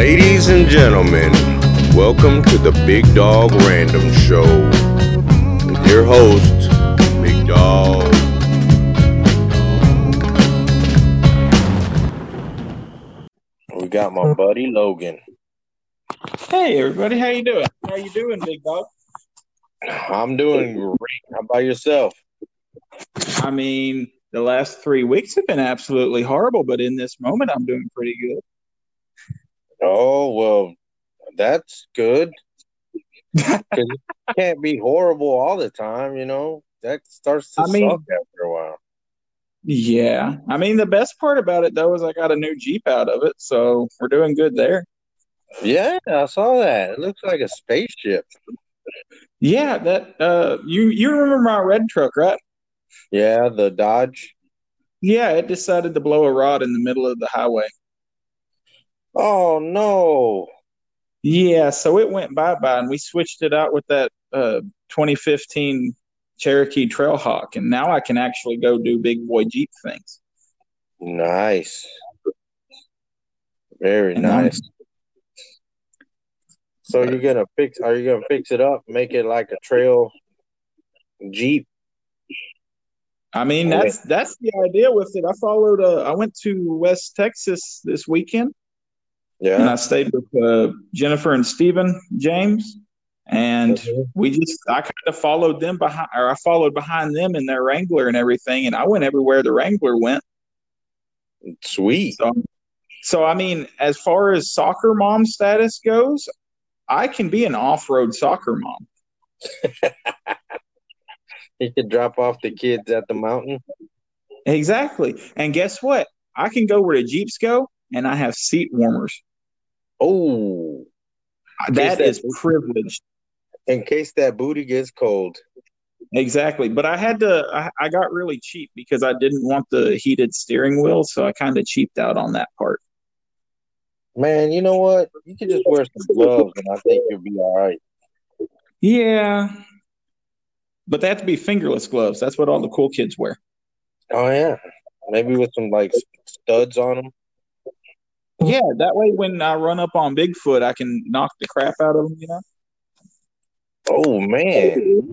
Ladies and gentlemen, welcome to the Big Dog Random Show. With your host, Big Dog. We got my buddy Logan. Hey everybody, how you doing? How you doing, big dog? I'm doing great. How about yourself? I mean, the last three weeks have been absolutely horrible, but in this moment, I'm doing pretty good. Oh, well, that's good. it can't be horrible all the time, you know? That starts to I mean- suck after a while. Yeah, I mean, the best part about it though is I got a new Jeep out of it, so we're doing good there. Yeah, I saw that. It looks like a spaceship. Yeah, that uh, you you remember my red truck, right? Yeah, the Dodge. Yeah, it decided to blow a rod in the middle of the highway. Oh, no. Yeah, so it went bye bye, and we switched it out with that uh 2015 Cherokee Trailhawk, and now I can actually go do big boy Jeep things. Nice. Very And I'm- nice. So you're gonna fix are you gonna fix it up, make it like a trail Jeep? I mean, that's that's the idea with it. I followed. Uh, I went to West Texas this weekend, and I stayed with uh, Jennifer and Stephen James, and we just I kind of followed them behind, or I followed behind them in their Wrangler and everything, and I went everywhere the Wrangler went. Sweet. So, so I mean, as far as soccer mom status goes, I can be an off-road soccer mom. You could drop off the kids at the mountain. Exactly, and guess what? I can go where the jeeps go, and I have seat warmers. Oh, That that- is privilege. in case that booty gets cold. Exactly. But I had to, I, I got really cheap because I didn't want the heated steering wheel. So I kind of cheaped out on that part. Man, you know what? You can just wear some gloves and I think you'll be all right. Yeah. But they have to be fingerless gloves. That's what all the cool kids wear. Oh yeah. Maybe with some like studs on them. Yeah. That way, when I run up on Bigfoot, I can knock the crap out of him. you know? Oh man.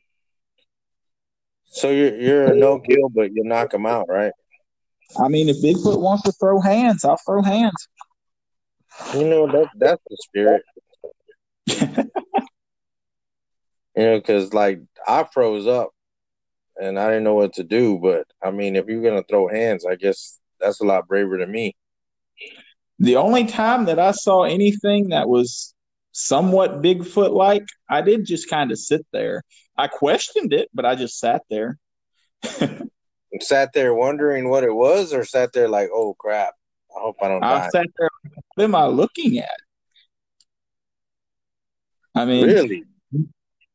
So you're you're a no kill, but you knock them out, right? I mean, if Bigfoot wants to throw hands, I'll throw hands. You know that that's the spirit. You know, because like I froze up and I didn't know what to do. But I mean, if you're gonna throw hands, I guess that's a lot braver than me. The only time that I saw anything that was somewhat Bigfoot like, I did just kind of sit there. I questioned it, but I just sat there. Sat there wondering what it was, or sat there like, oh crap, I hope I don't I die. sat there. What am I looking at? I mean, Really?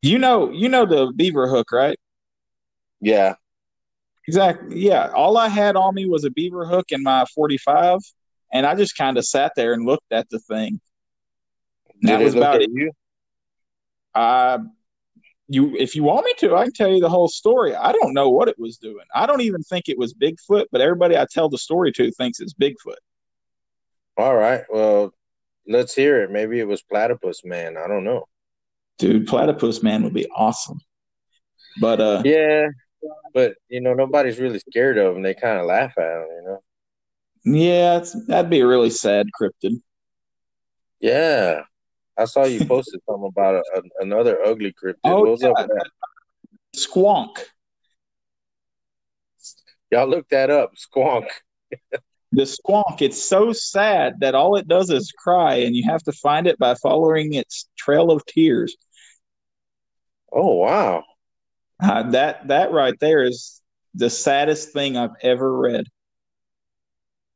you know, you know the beaver hook, right? Yeah. Exactly. Yeah. All I had on me was a beaver hook and my 45, and I just kind of sat there and looked at the thing. That it was about it. you? Uh, you, if you want me to, I can tell you the whole story. I don't know what it was doing. I don't even think it was Bigfoot, but everybody I tell the story to thinks it's Bigfoot. All right. Well, let's hear it. Maybe it was platypus man. I don't know. Dude, platypus man would be awesome. But uh, Yeah, but you know nobody's really scared of them. They kind of laugh at them. You know. Yeah, it's, that'd be a really sad cryptid. Yeah. I saw you posted something about a, a- another ugly cryptid. Oh, what was up with that? Squonk. Y'all look that up. Squonk. The squonk, it's so sad that all it does is cry, and you have to find it by following its trail of tears. Oh wow. Uh, that that right there is the saddest thing I've ever read.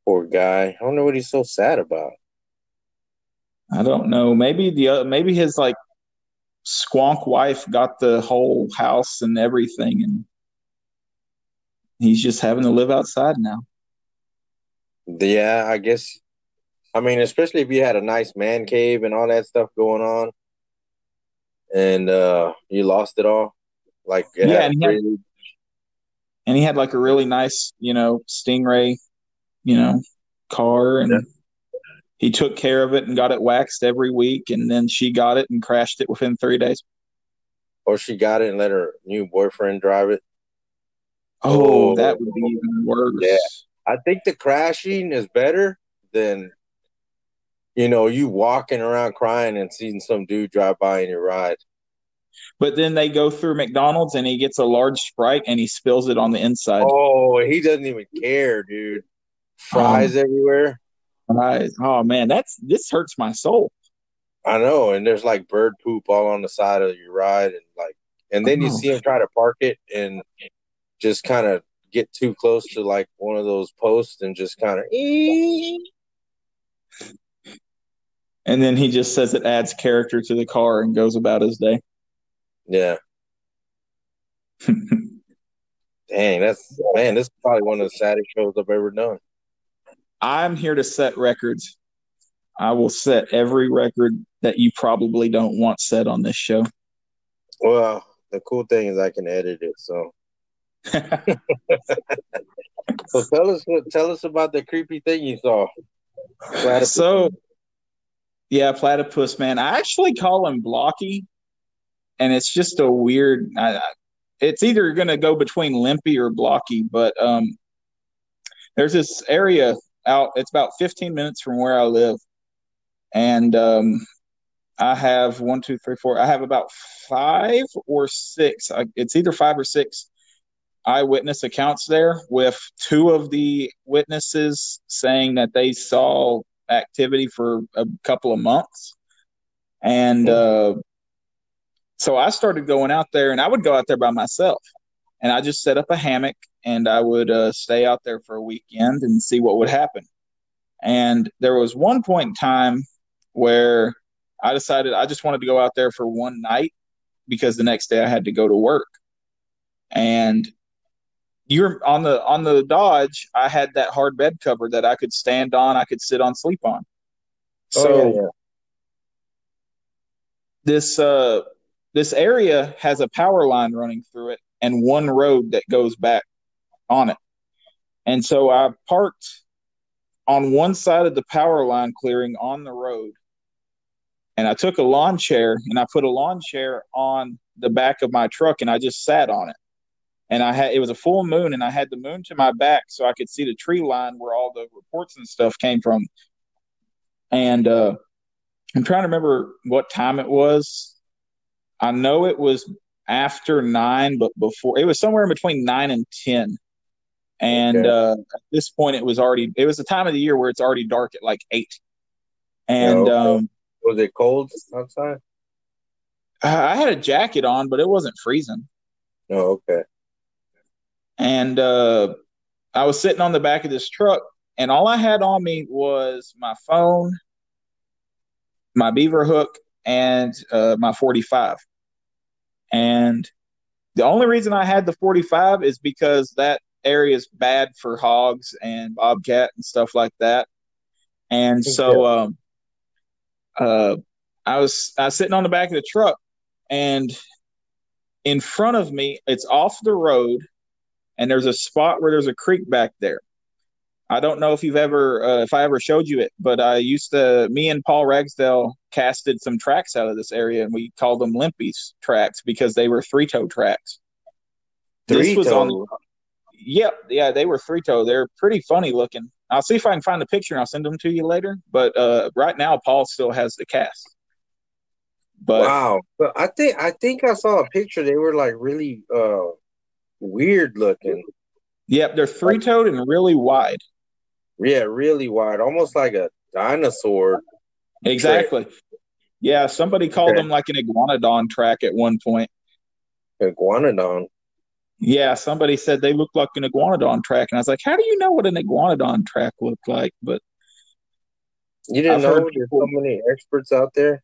Poor guy. I don't know what he's so sad about. I don't know. Maybe the uh, maybe his like squonk wife got the whole house and everything, and he's just having to live outside now. Yeah, I guess. I mean, especially if you had a nice man cave and all that stuff going on, and uh you lost it all. Like it Yeah, and he had- And he had like a really nice, you know, Stingray, you know, car, and he took care of it and got it waxed every week, and then she got it and crashed it within three days. Or she got it and let her new boyfriend drive it. Oh, oh that would be even worse. Yeah, I think the crashing is better than you know you walking around crying and seeing some dude drive by in your ride. But then they go through McDonald's and he gets a large Sprite and he spills it on the inside. Oh, he doesn't even care, dude. Fries um, everywhere. Fries. Oh man, that's this hurts my soul. I know, and there's like bird poop all on the side of your ride, and like, and then you oh. see him try to park it and just kind of get too close to like one of those posts and just kind of. And then he just says it adds character to the car and goes about his day. Yeah. Dang, that's man. This is probably one of the saddest shows I've ever done. I'm here to set records. I will set every record that you probably don't want set on this show. Well, the cool thing is I can edit it, so. so tell us tell us about the creepy thing you saw. Platypus. So, yeah, platypus man. I actually call him Blocky and it's just a weird. I, it's either going to go between limpy or blocky, but um, there's this area out. It's about 15 minutes from where I live, and um, I have one, two, three, four. I have about five or six. It's either five or six eyewitness accounts there, with two of the witnesses saying that they saw activity for a couple of months, and uh, so I started going out there, and I would go out there by myself, and I just set up a hammock, and I would uh, stay out there for a weekend and see what would happen. And there was one point in time where I decided I just wanted to go out there for one night because the next day I had to go to work. And you're on the on the Dodge, I had that hard bed cover that I could stand on, I could sit on, sleep on. Oh, so yeah, yeah. this uh this area has a power line running through it and one road that goes back on it. And so I parked on one side of the power line clearing on the road. And I took a lawn chair and I put a lawn chair on the back of my truck and I just sat on it. And I had it was a full moon and I had the moon to my back so I could see the tree line where all the reports and stuff came from. And uh I'm trying to remember what time it was. I know it was after nine, but before it was somewhere in between nine and ten. And okay. uh, at this point, it was already it was the time of the year where it's already dark at like eight. And oh, um, was it cold outside? I had a jacket on, but it wasn't freezing. Oh, okay. And uh, I was sitting on the back of this truck, and all I had on me was my phone, my beaver hook, and uh, my 45. And the only reason I had the 45 is because that area is bad for hogs and bobcat and stuff like that. And so um, uh, I was I was sitting on the back of the truck, and in front of me, it's off the road, and there's a spot where there's a creek back there. I don't know if you've ever, uh, if I ever showed you it, but I used to, me and Paul Ragsdale casted some tracks out of this area, and we called them Limpy's tracks because they were three toe tracks. Three toe. Yep, yeah, they were three toe. They're pretty funny looking. I'll see if I can find a picture and I'll send them to you later. But uh, right now, Paul still has the cast. But wow, but I think I think I saw a picture. They were like really uh, weird looking. Yep, they're three toed and really wide. Yeah, really wide, almost like a dinosaur. Exactly. Track. Yeah, somebody called okay. them like an iguanodon track at one point. Iguanodon. Yeah, somebody said they looked like an iguanodon track, and I was like, "How do you know what an iguanodon track looked like?" But you didn't I've know there's people, so many experts out there.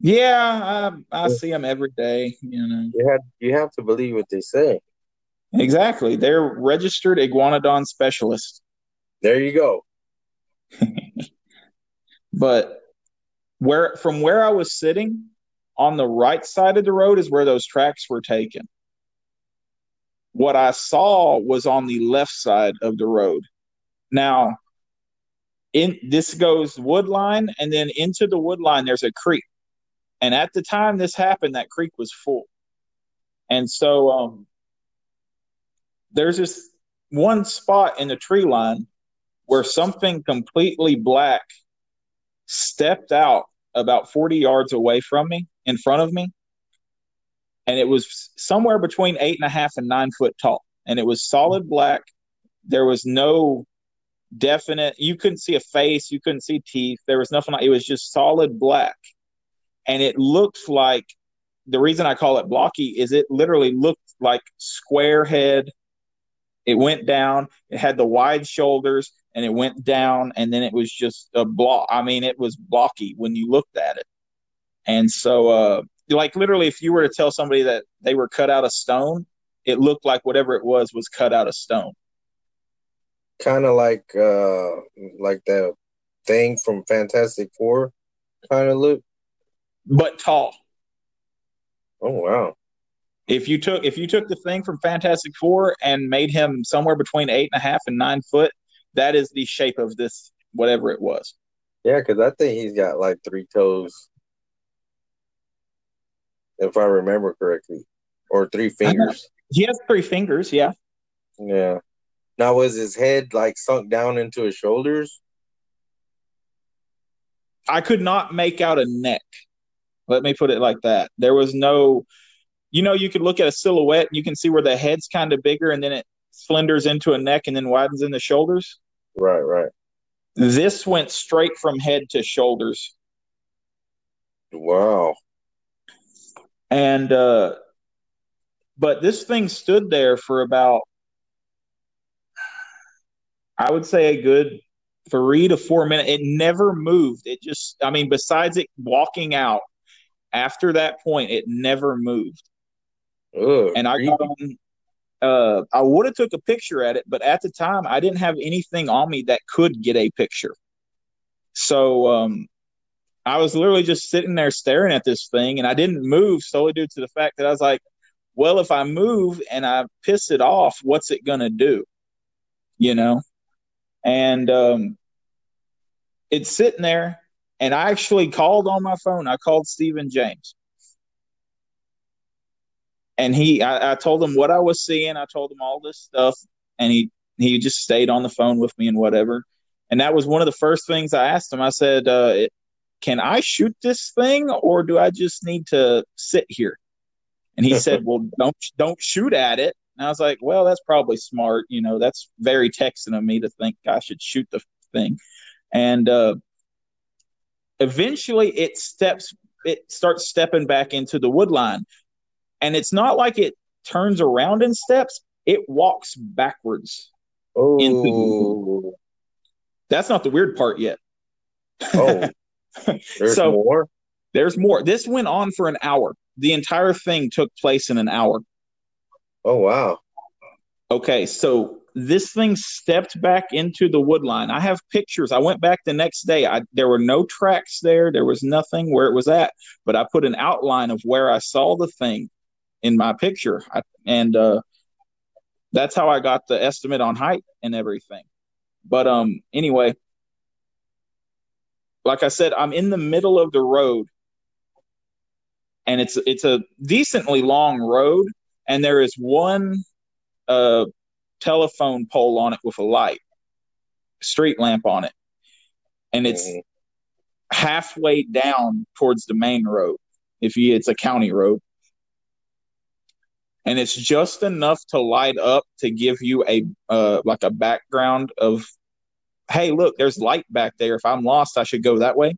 Yeah, I, I see them every day. You know, you have you have to believe what they say. Exactly, they're registered iguanodon specialists. There you go. but where from where I was sitting on the right side of the road is where those tracks were taken. What I saw was on the left side of the road. Now, in this goes wood line, and then into the wood line there's a creek. And at the time this happened, that creek was full. And so um, there's this one spot in the tree line where something completely black stepped out about 40 yards away from me, in front of me. And it was somewhere between eight and a half and nine foot tall. And it was solid black. There was no definite, you couldn't see a face, you couldn't see teeth. There was nothing like it was just solid black. And it looked like the reason I call it blocky is it literally looked like square head. It went down, it had the wide shoulders, and it went down and then it was just a block i mean it was blocky when you looked at it. And so uh like literally if you were to tell somebody that they were cut out of stone it looked like whatever it was was cut out of stone. Kind of like uh like the thing from fantastic four kind of look. But tall. Oh wow. If you took if you took the thing from fantastic four and made him somewhere between eight and a half and nine foot that is the shape of this whatever it was. Yeah, because I think he's got like three toes, if I remember correctly, or three uh-huh. fingers. He has three fingers. Yeah. Yeah. Now, was his head like sunk down into his shoulders? I could not make out a neck. Let me put it like that. There was no, you know, you could look at a silhouette and you can see where the head's kind of bigger and then it slenders into a neck and then widens in the shoulders. Right, right. This went straight from head to shoulders. Wow. And uh but this thing stood there for about I would say a good three to four minutes. It never moved. It just I mean, besides it walking out after that point, it never moved. Ugh, and I got on uh, I would have took a picture at it, but at the time I didn't have anything on me that could get a picture. So um, I was literally just sitting there staring at this thing, and I didn't move solely due to the fact that I was like, "Well, if I move and I piss it off, what's it gonna do?" You know, and um, it's sitting there, and I actually called on my phone. I called Stephen James and he I, I, told him what I was seeing. I told him all this stuff, and he he just stayed on the phone with me and whatever. And that was one of the first things I asked him. I said, uh, "Can I shoot this thing, or do I just need to sit here?" And he said, "Well, don't don't shoot at it." And I was like, "Well, that's probably smart. You know, that's very Texan of me to think I should shoot the thing." And uh, eventually, it steps it starts stepping back into the wood line and it's not like it turns around in steps; it walks backwards. Oh, into that's not the weird part yet. Oh, there's so, more. There's more. This went on for an hour. The entire thing took place in an hour. Oh wow. Okay, so this thing stepped back into the wood line. I have pictures. I went back the next day. I, there were no tracks there. There was nothing where it was at, but I put an outline of where I saw the thing in my picture, I, and uh, that's how I got the estimate on height and everything. But um, anyway, like I said, I'm in the middle of the road, and it's it's a decently long road, and there is one uh, telephone pole on it with a light, street lamp on it, and it's mm-hmm. halfway down towards the main road. If you, it's a county road, and it's just enough to light up to give you a uh, like a background of hey look there's light back there. If i'm lost i should go that way.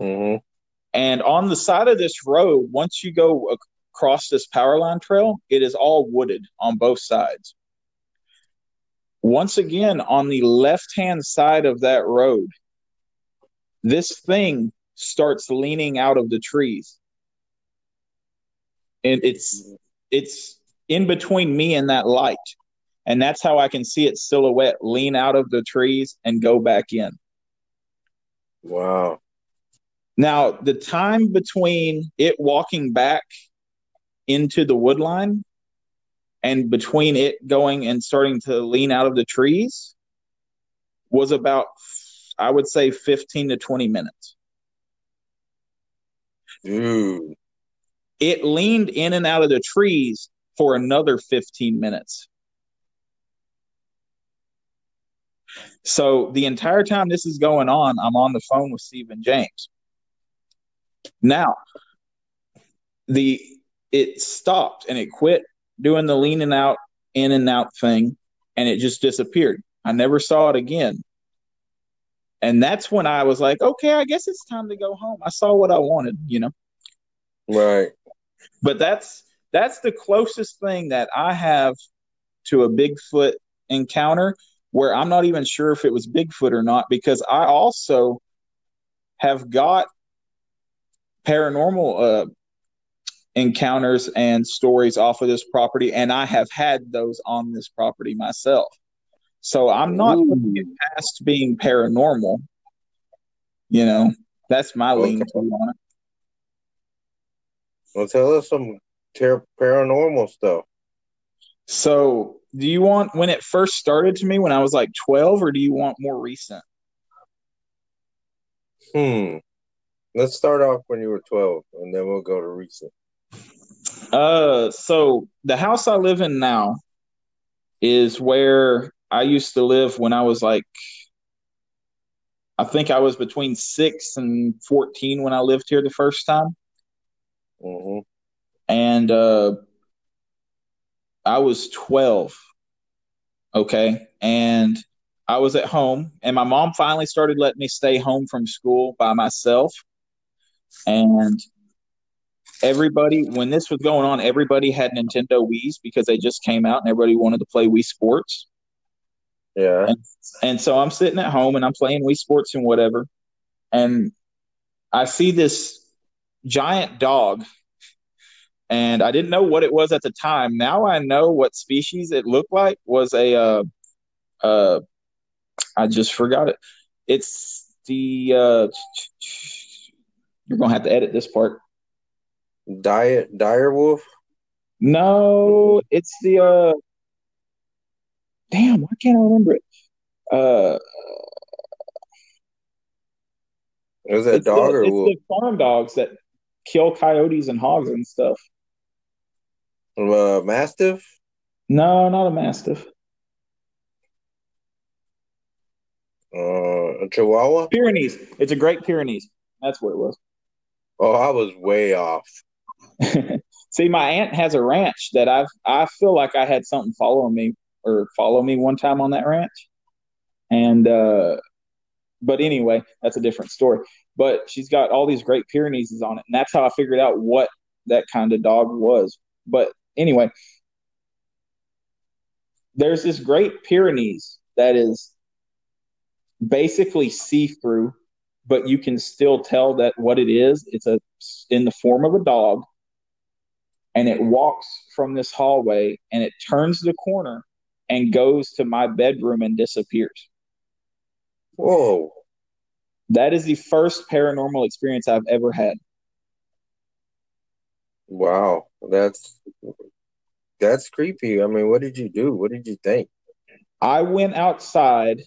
Mm-hmm. and on the side of this road once you go across this power line trail it is all wooded on both sides. Once again on the left hand side of that road this thing starts leaning out of the trees. And it's it's in between me and that light. And that's how I can see its silhouette lean out of the trees and go back in. Wow. Now, the time between it walking back into the wood line and between it going and starting to lean out of the trees was about I would say 15 to 20 minutes. Dude. It leaned in and out of the trees for another 15 minutes. So the entire time this is going on, I'm on the phone with Stephen James. Now, the it stopped and it quit doing the leaning out in and out thing and it just disappeared. I never saw it again. And that's when I was like, okay, I guess it's time to go home. I saw what I wanted, you know. Right. But that's that's the closest thing that I have to a Bigfoot encounter where I'm not even sure if it was Bigfoot or not because I also have got paranormal uh, encounters and stories off of this property, and I have had those on this property myself. So I'm not past being paranormal. You know, that's my lean on it. Well, tell us some ter- paranormal stuff. So, do you want when it first started to me when I was like 12, or do you want more recent? Hmm. Let's start off when you were 12, and then we'll go to recent. Uh, so the house I live in now is where I used to live when I was like, I think I was between six and 14 when I lived here the first time. Mm-hmm. And uh, I was 12. Okay. And I was at home, and my mom finally started letting me stay home from school by myself. And everybody, when this was going on, everybody had Nintendo Wii's because they just came out and everybody wanted to play Wii Sports. Yeah. And, and so I'm sitting at home and I'm playing Wii Sports and whatever. And I see this giant dog and I didn't know what it was at the time. Now I know what species it looked like was a uh uh I just forgot it. It's the uh you're gonna have to edit this part. Diet dire wolf? No, it's the uh damn, why can't I remember it? Uh Is it a dog the, or it's wolf? the farm dogs that kill coyotes and hogs and stuff. Uh, mastiff? No, not a mastiff. Uh, a chihuahua? Pyrenees. It's a Great Pyrenees. That's what it was. Oh, I was way off. See, my aunt has a ranch that I've I feel like I had something following me or follow me one time on that ranch. And uh but anyway, that's a different story. But she's got all these great Pyrenees on it, and that's how I figured out what that kind of dog was. But anyway, there's this great Pyrenees that is basically see through, but you can still tell that what it is. It's a in the form of a dog, and it walks from this hallway and it turns the corner and goes to my bedroom and disappears. Whoa. That is the first paranormal experience I've ever had. Wow. That's that's creepy. I mean, what did you do? What did you think? I went outside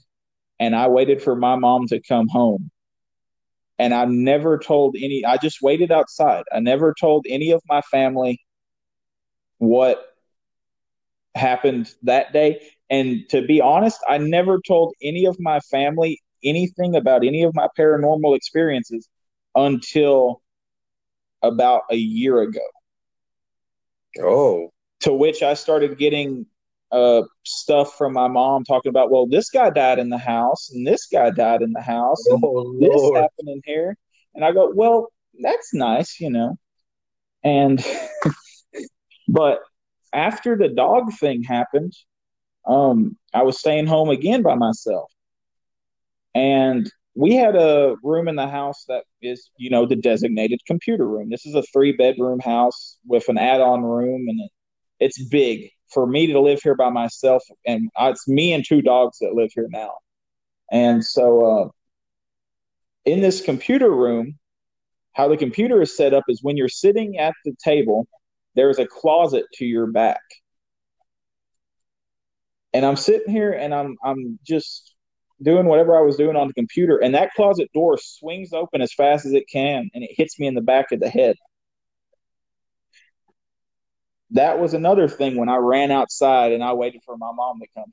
and I waited for my mom to come home. And I never told any I just waited outside. I never told any of my family what happened that day. And to be honest, I never told any of my family anything about any of my paranormal experiences until about a year ago. Oh. To which I started getting uh, stuff from my mom talking about, well, this guy died in the house, and this guy died in the house, and Oh, this Lord. happened in here. And I go, well, that's nice, you know. And, but after the dog thing happened, um, I was staying home again by myself. And we had a room in the house that is, you know, the designated computer room. This is a three bedroom house with an add on room, and it, it's big for me to live here by myself. And it's me and two dogs that live here now. And so, uh, in this computer room, how the computer is set up is when you're sitting at the table, there's a closet to your back. And I'm sitting here and I'm I'm just doing whatever I was doing on the computer, and that closet door swings open as fast as it can, and it hits me in the back of the head. That was another thing when I ran outside and I waited for my mom to come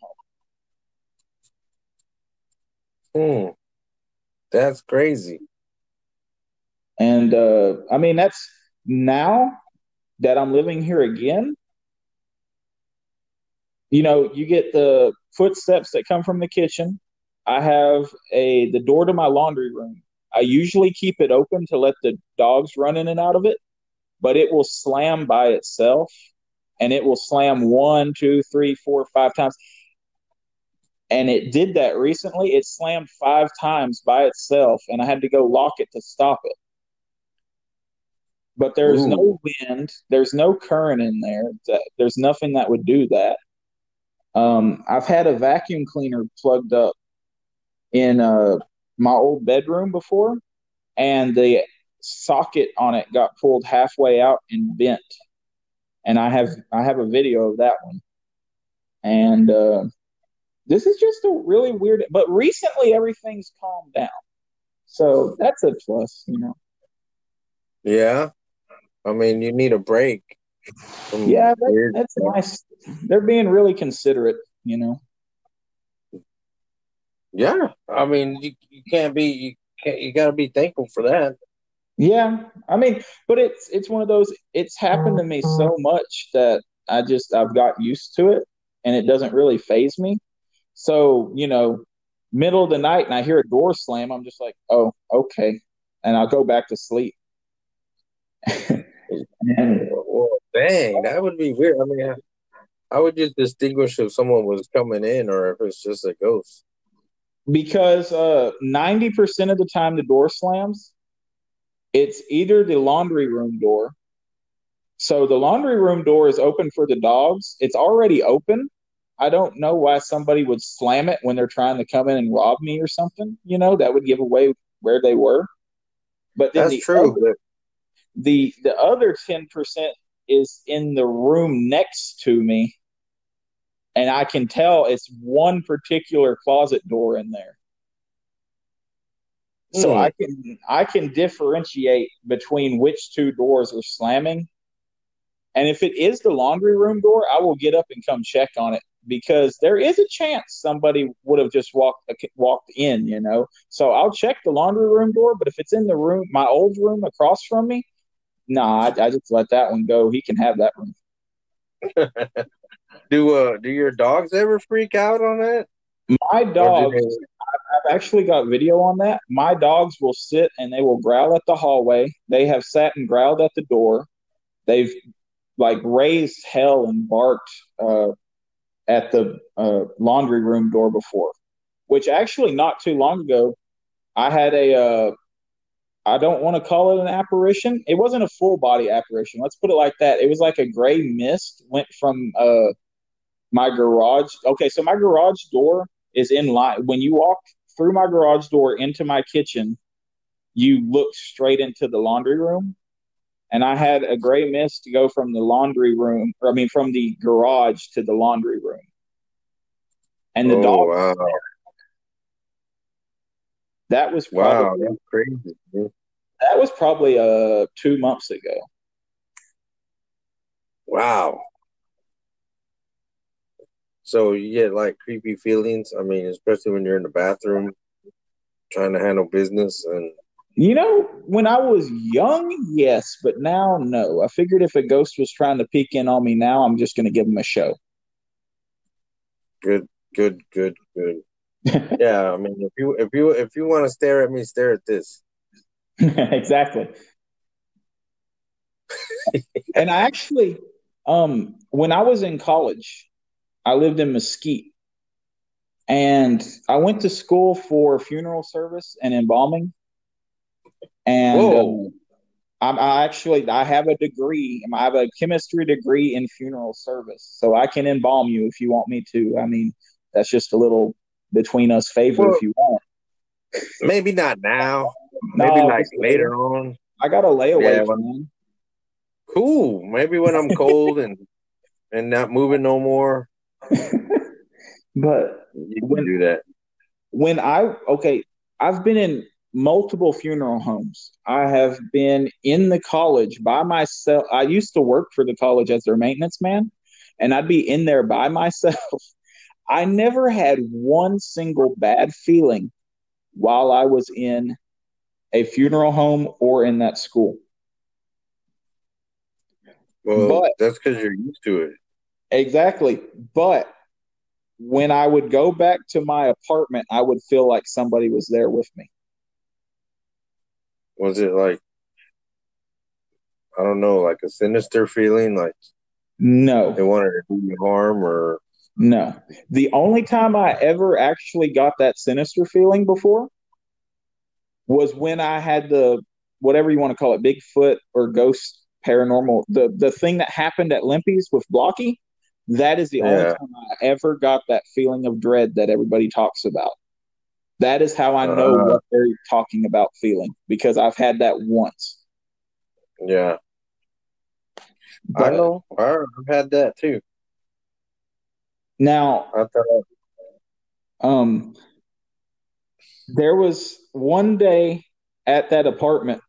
home. Hmm. That's crazy. And uh, I mean, that's now that I'm living here again. You know, you get the footsteps that come from the kitchen. I have a the door to my laundry room. I usually keep it open to let the dogs run in and out of it, but it will slam by itself and it will slam one, two, three, four, five times. And it did that recently. It slammed five times by itself, and I had to go lock it to stop it. But there's Ooh. no wind, there's no current in there. There's nothing that would do that. Um, I've had a vacuum cleaner plugged up in uh, my old bedroom before, and the socket on it got pulled halfway out and bent. And I have I have a video of that one. And uh, this is just a really weird. But recently, everything's calmed down, so that's a plus, you know. Yeah, I mean, you need a break. Yeah, that, that's nice. They're being really considerate, you know. Yeah, I mean, you, you can't be you can't you got to be thankful for that. Yeah, I mean, but it's it's one of those. It's happened to me so much that I just I've got used to it, and it doesn't really phase me. So you know, middle of the night, and I hear a door slam, I'm just like, oh, okay, and I'll go back to sleep. and, well, dang, that would be weird. I mean, I, I would just distinguish if someone was coming in or if it's just a ghost because uh, 90% of the time the door slams it's either the laundry room door. So the laundry room door is open for the dogs. It's already open. I don't know why somebody would slam it when they're trying to come in and rob me or something you know that would give away where they were. But then that's the true. other, the the other 10% is in the room next to me and I can tell it's one particular closet door in there. Mm. So hmm. I can I can differentiate between which two doors are slamming. And if it is the laundry room door, I will get up and come check on it because there is a chance somebody would have just walked walked in, you know. So I'll check the laundry room door, but if it's in the room, my old room across from me, nah, I, I just let that one go. He can have that room. Do uh do your dogs ever freak out on that? My dogs, I've actually got video on that. My dogs will sit and they will growl at the hallway. They have sat and growled at the door. They've like raised hell and barked uh, at the uh, laundry room door before. Which actually, not too long ago, I had a. Uh, I don't want to call it an apparition. It wasn't a full body apparition. Let's put it like that. It was like a gray mist went from uh, my garage. Okay, so my garage door is in line. When you walk through my garage door into my kitchen, you look straight into the laundry room. And I had a gray mist to go from the laundry room, or I mean, from the garage to the laundry room. And the oh, dog. Wow. That was probably, wow, that's crazy. That was probably uh two months ago. Wow. So you get like creepy feelings. I mean, especially when you're in the bathroom trying to handle business and you know, when I was young, yes, but now no. I figured if a ghost was trying to peek in on me now, I'm just going to give him a show. Good, good, good, good. yeah, I mean, if you if you if you want to stare at me, stare at this. exactly. and I actually, um, when I was in college, I lived in Mesquite. And I went to school for funeral service and embalming. And uh, I, I actually I have a degree. I have a chemistry degree in funeral service, so I can embalm you if you want me to. I mean, that's just a little between us favor well, if you want. Maybe not now. Maybe no, like later on. I got a layaway. Yeah, when, cool. Maybe when I'm cold and and not moving no more. but you can when, do that. when I okay, I've been in multiple funeral homes. I have been in the college by myself. I used to work for the college as their maintenance man, and I'd be in there by myself. I never had one single bad feeling while I was in a funeral home or in that school. Well, but, that's because you're used to it. Exactly. But when I would go back to my apartment, I would feel like somebody was there with me. Was it like, I don't know, like a sinister feeling? Like, no. They wanted to do you harm or? No. The only time I ever actually got that sinister feeling before was when I had the, whatever you want to call it, Bigfoot or ghost paranormal, the, the thing that happened at Limpy's with Blocky. That is the yeah. only time I ever got that feeling of dread that everybody talks about. That is how I know uh, what they're talking about feeling because I've had that once. Yeah. But, I know. I've had that too. Now, um, there was one day at that apartment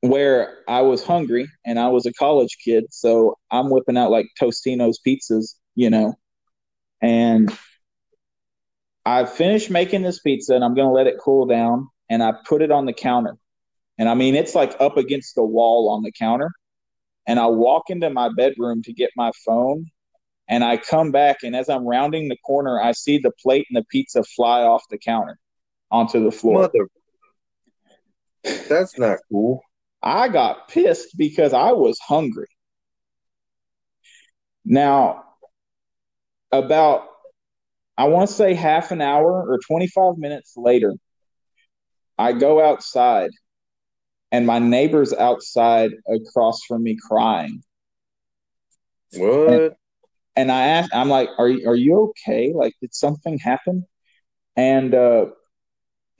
where I was hungry and I was a college kid, so I'm whipping out like Tostino's pizzas, you know, and I finished making this pizza and I'm going to let it cool down and I put it on the counter. And I mean, it's like up against the wall on the counter. And I walk into my bedroom to get my phone and I come back and as I'm rounding the corner, I see the plate and the pizza fly off the counter onto the floor. Mother. That's not cool. I got pissed because I was hungry. Now, about, I want to say half an hour or 25 minutes later, I go outside and my neighbor's outside across from me crying. What? And, and I asked, I'm like, are, are you okay? Like, did something happen? And uh,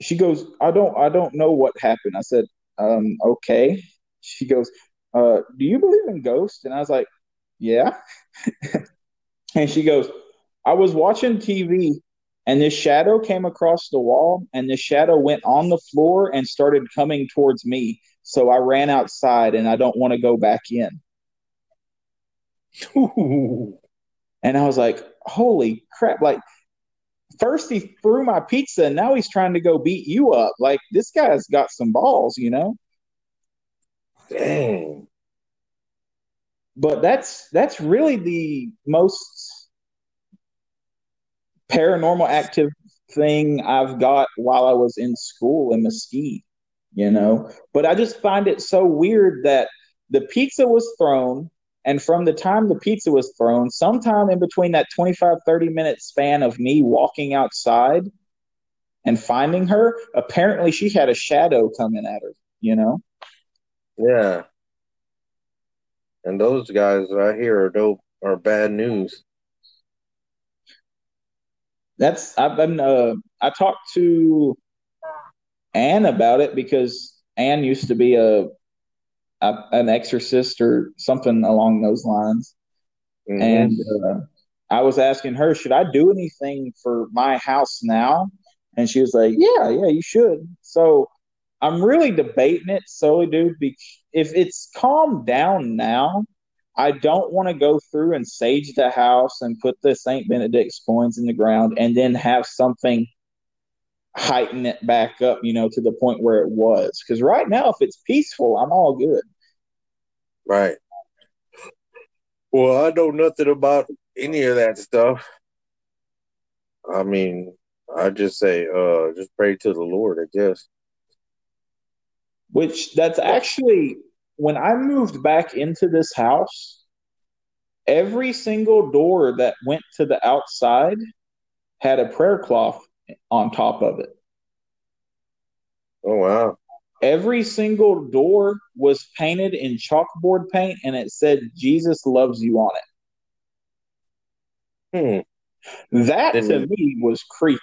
she goes, I don't, I don't know what happened. I said, um, okay. She goes, uh, do you believe in ghosts? And I was like, yeah. and she goes, I was watching TV and this shadow came across the wall and this shadow went on the floor and started coming towards me. So I ran outside and I don't want to go back in. and I was like, holy crap. Like, first he threw my pizza and now he's trying to go beat you up. Like this guy's got some balls, you know? Dang. But that's that's really the most paranormal active thing I've got while I was in school in Mesquite, you know. But I just find it so weird that the pizza was thrown and from the time the pizza was thrown, sometime in between that 25, 30 minute span of me walking outside and finding her, apparently she had a shadow coming at her, you know? Yeah. And those guys right here are dope are bad news. That's I've been uh I talked to Anne about it because Anne used to be a a, an exorcist or something along those lines. Mm-hmm. And uh, I was asking her, should I do anything for my house now? And she was like, yeah, yeah, you should. So I'm really debating it solely, dude. If it's calmed down now, I don't want to go through and sage the house and put the Saint Benedict's coins in the ground and then have something heighten it back up, you know, to the point where it was. Because right now, if it's peaceful, I'm all good. Right. Well, I know nothing about any of that stuff. I mean, I just say, uh, just pray to the Lord, I guess. Which that's actually when I moved back into this house, every single door that went to the outside had a prayer cloth on top of it. Oh wow. Every single door was painted in chalkboard paint and it said Jesus loves you on it. Hmm. That Didn't to me was creepy.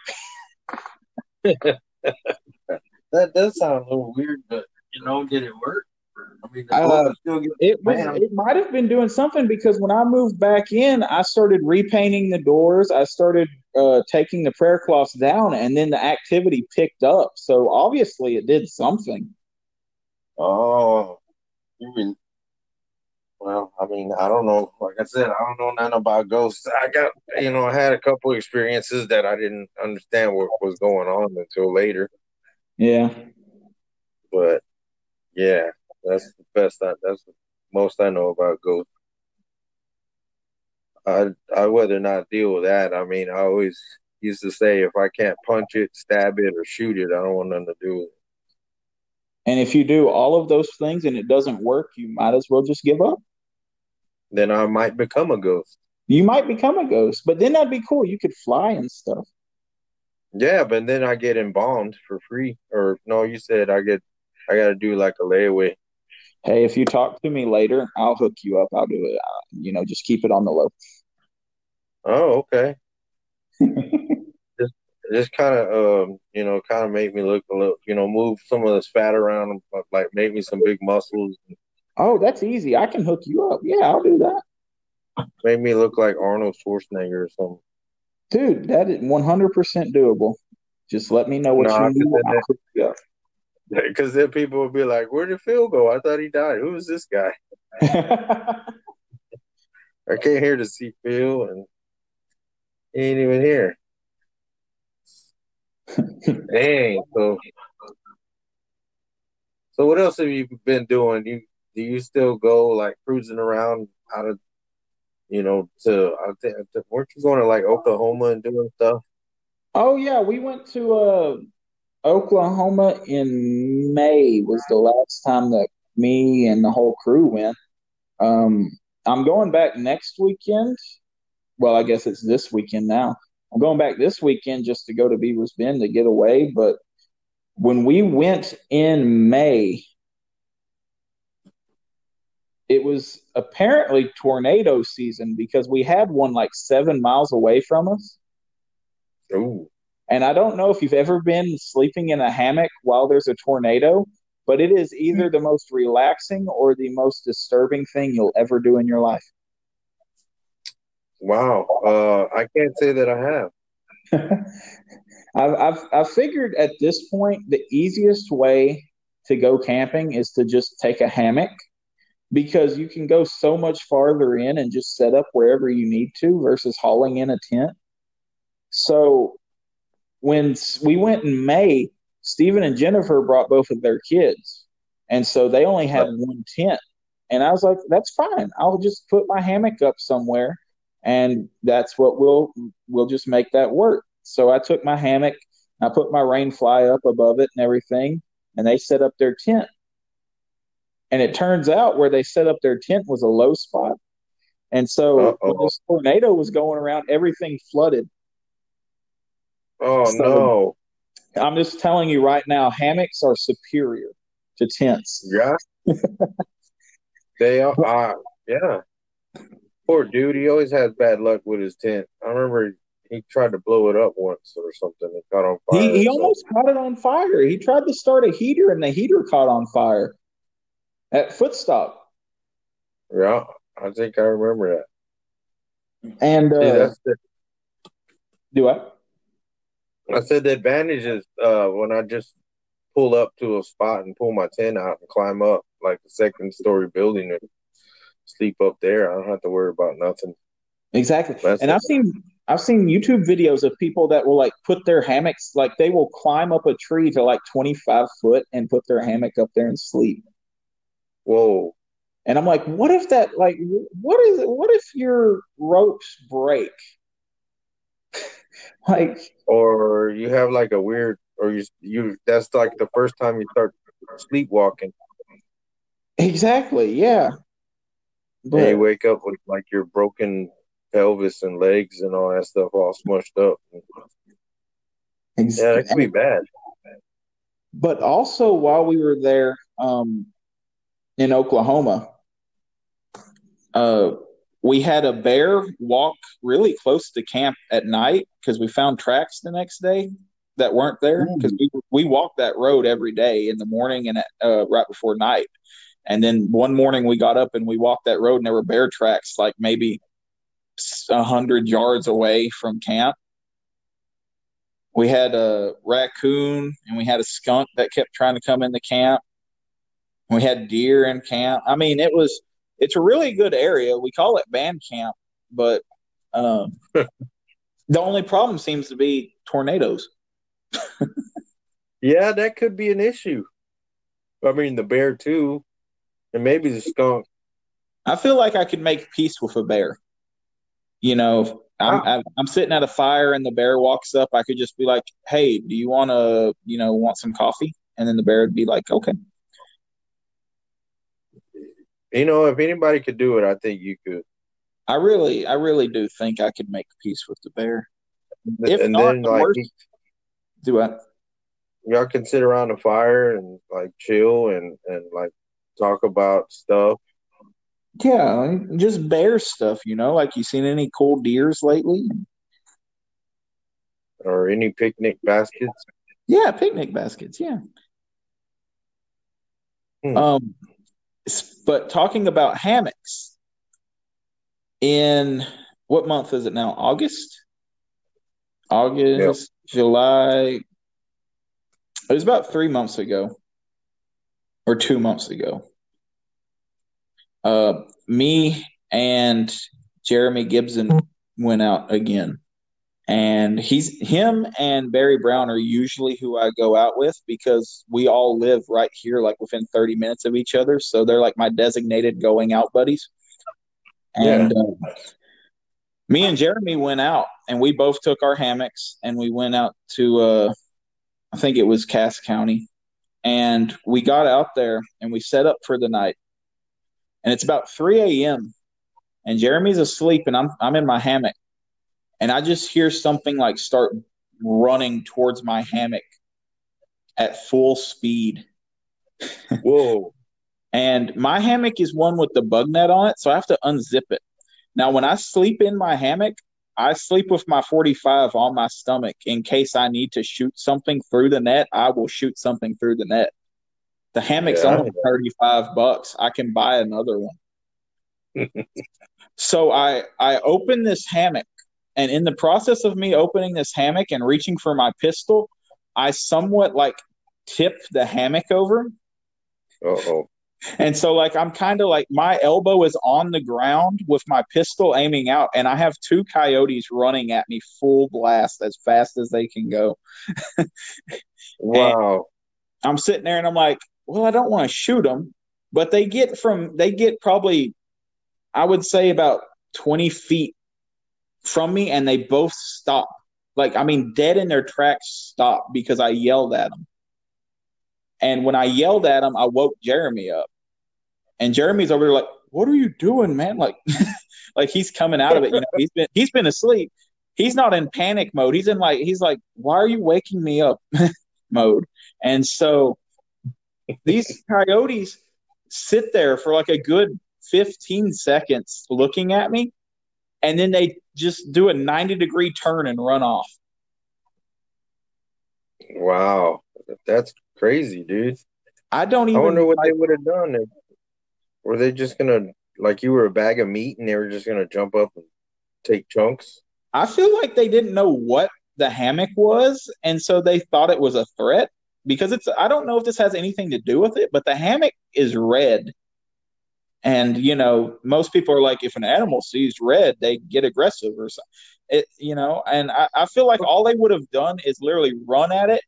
that does sound a little weird, but you know, did it work? I mean, uh, it was. It might have been doing something because when I moved back in, I started repainting the doors. I started uh, taking the prayer cloths down, and then the activity picked up. So obviously, it did something. Oh, you mean? Well, I mean, I don't know. Like I said, I don't know nothing about ghosts. I got, you know, I had a couple experiences that I didn't understand what was going on until later. Yeah. But yeah, that's the best. I, that's the most I know about ghosts. I I rather not deal with that. I mean, I always used to say if I can't punch it, stab it, or shoot it, I don't want nothing to do with it. And if you do all of those things and it doesn't work, you might as well just give up. Then I might become a ghost. You might become a ghost, but then that'd be cool. You could fly and stuff. Yeah, but then I get embalmed for free. Or no, you said I get I got to do like a layaway. Hey, if you talk to me later, I'll hook you up. I'll do it. Uh, you know, just keep it on the low. Oh, okay. just, just kind of, um, you know, kind of make me look a little, you know, move some of this fat around, like make me some big muscles. Oh, that's easy. I can hook you up. Yeah, I'll do that. Make me look like Arnold Schwarzenegger or something. Dude, that is 100% doable. Just let me know what no, you need. Because then people will be like, "Where did Phil go? I thought he died. Who is this guy?" I came here to see Phil, and he ain't even here. Dang. So, so what else have you been doing? You do you still go like cruising around out of, you know, to I think weren't you going to like Oklahoma and doing stuff? Oh yeah, we went to uh Oklahoma in May was the last time that me and the whole crew went. Um, I'm going back next weekend. Well, I guess it's this weekend now. I'm going back this weekend just to go to Beavers Bend to get away. But when we went in May, it was apparently tornado season because we had one like seven miles away from us. Ooh. And I don't know if you've ever been sleeping in a hammock while there's a tornado, but it is either the most relaxing or the most disturbing thing you'll ever do in your life. Wow. Uh, I can't say that I have. I've, I've, I've figured at this point the easiest way to go camping is to just take a hammock because you can go so much farther in and just set up wherever you need to versus hauling in a tent. So when we went in May, Stephen and Jennifer brought both of their kids. And so they only had one tent. And I was like, that's fine. I'll just put my hammock up somewhere and that's what we'll we'll just make that work. So I took my hammock, I put my rain fly up above it and everything, and they set up their tent. And it turns out where they set up their tent was a low spot. And so when this tornado was going around, everything flooded. Oh so, no! I'm just telling you right now, hammocks are superior to tents. Yeah, they are. Uh, yeah. Poor dude, he always has bad luck with his tent. I remember he tried to blow it up once or something. It caught on fire. He, he almost caught it on fire. He tried to start a heater, and the heater caught on fire at Footstop. Yeah, I think I remember that. And uh, the, do I? I said the advantage is uh, when I just pull up to a spot and pull my tent out and climb up like the second story building and sleep up there. I don't have to worry about nothing. Exactly. That's and I've seen I've seen YouTube videos of people that will like put their hammocks like they will climb up a tree to like 25 foot and put their hammock up there and sleep. Whoa. And I'm like, what if that like what is what if your ropes break like or you have like a weird or you you that's like the first time you start sleepwalking. Exactly yeah. But and you wake up with like your broken pelvis and legs and all that stuff all smushed up. Exactly. yeah that could be bad. But also while we were there um in oklahoma uh we had a bear walk really close to camp at night because we found tracks the next day that weren't there because we we walked that road every day in the morning and at, uh, right before night, And then one morning we got up and we walked that road and there were bear tracks like maybe a hundred yards away from camp. We had a raccoon and we had a skunk that kept trying to come in the camp. We had deer in camp. I mean, it was it's a really good area. We call it band camp, but um, the only problem seems to be tornadoes. yeah, that could be an issue. I mean, the bear too, and maybe the skunk. I feel like I could make peace with a bear. You know, I'm, I'm, I'm sitting at a fire and the bear walks up. I could just be like, "Hey, do you want to, you know, want some coffee?" And then the bear would be like, "Okay." You know, if anybody could do it, I think you could. I really, I really do think I could make peace with the bear. If and not, then, the like, worst, do I? Y'all can sit around a fire and like chill and and like talk about stuff. Yeah, just bear stuff, you know. Like you seen any cool deers lately? Or any picnic baskets? Yeah, picnic baskets. Yeah. Hmm. Um, but talking about hammocks, in what month is it now? August? August, yep. July. It was about three months ago or two months ago. Uh, me and Jeremy Gibson went out again. And he's him and Barry Brown are usually who I go out with because we all live right here, like within 30 minutes of each other. So they're like my designated going out buddies. And yeah. uh, me and Jeremy went out and we both took our hammocks and we went out to, uh, I think it was Cass County. And we got out there and we set up for the night. And it's about 3 a.m. and Jeremy's asleep and I'm, I'm in my hammock and I just hear something like start running towards my hammock at full speed. Whoa. and my hammock is one with the bug net on it, so I have to unzip it. Now, when I sleep in my hammock, I sleep with my 45 on my stomach in case I need to shoot something through the net. I will shoot something through the net. The hammock's yeah. only 35 bucks. I can buy another one. so I I open this hammock and in the process of me opening this hammock and reaching for my pistol, I somewhat like tip the hammock over. oh. And so, like, I'm kind of like my elbow is on the ground with my pistol aiming out, and I have two coyotes running at me full blast as fast as they can go. wow. I'm sitting there and I'm like, well, I don't want to shoot them, but they get from, they get probably, I would say about 20 feet from me and they both stop. Like, I mean, dead in their tracks stop because I yelled at them. And when I yelled at him, I woke Jeremy up. And Jeremy's over there like, "What are you doing, man?" Like, like he's coming out of it. You know, he's been he's been asleep. He's not in panic mode. He's in like he's like, "Why are you waking me up?" mode. And so these coyotes sit there for like a good 15 seconds looking at me and then they just do a 90 degree turn and run off. Wow. That's crazy, dude. I don't even I wonder what like, they would have done. Were they just gonna like you were a bag of meat and they were just gonna jump up and take chunks? I feel like they didn't know what the hammock was, and so they thought it was a threat because it's I don't know if this has anything to do with it, but the hammock is red and you know, most people are like, if an animal sees red, they get aggressive or something. It, you know, and I, I feel like all they would have done is literally run at it,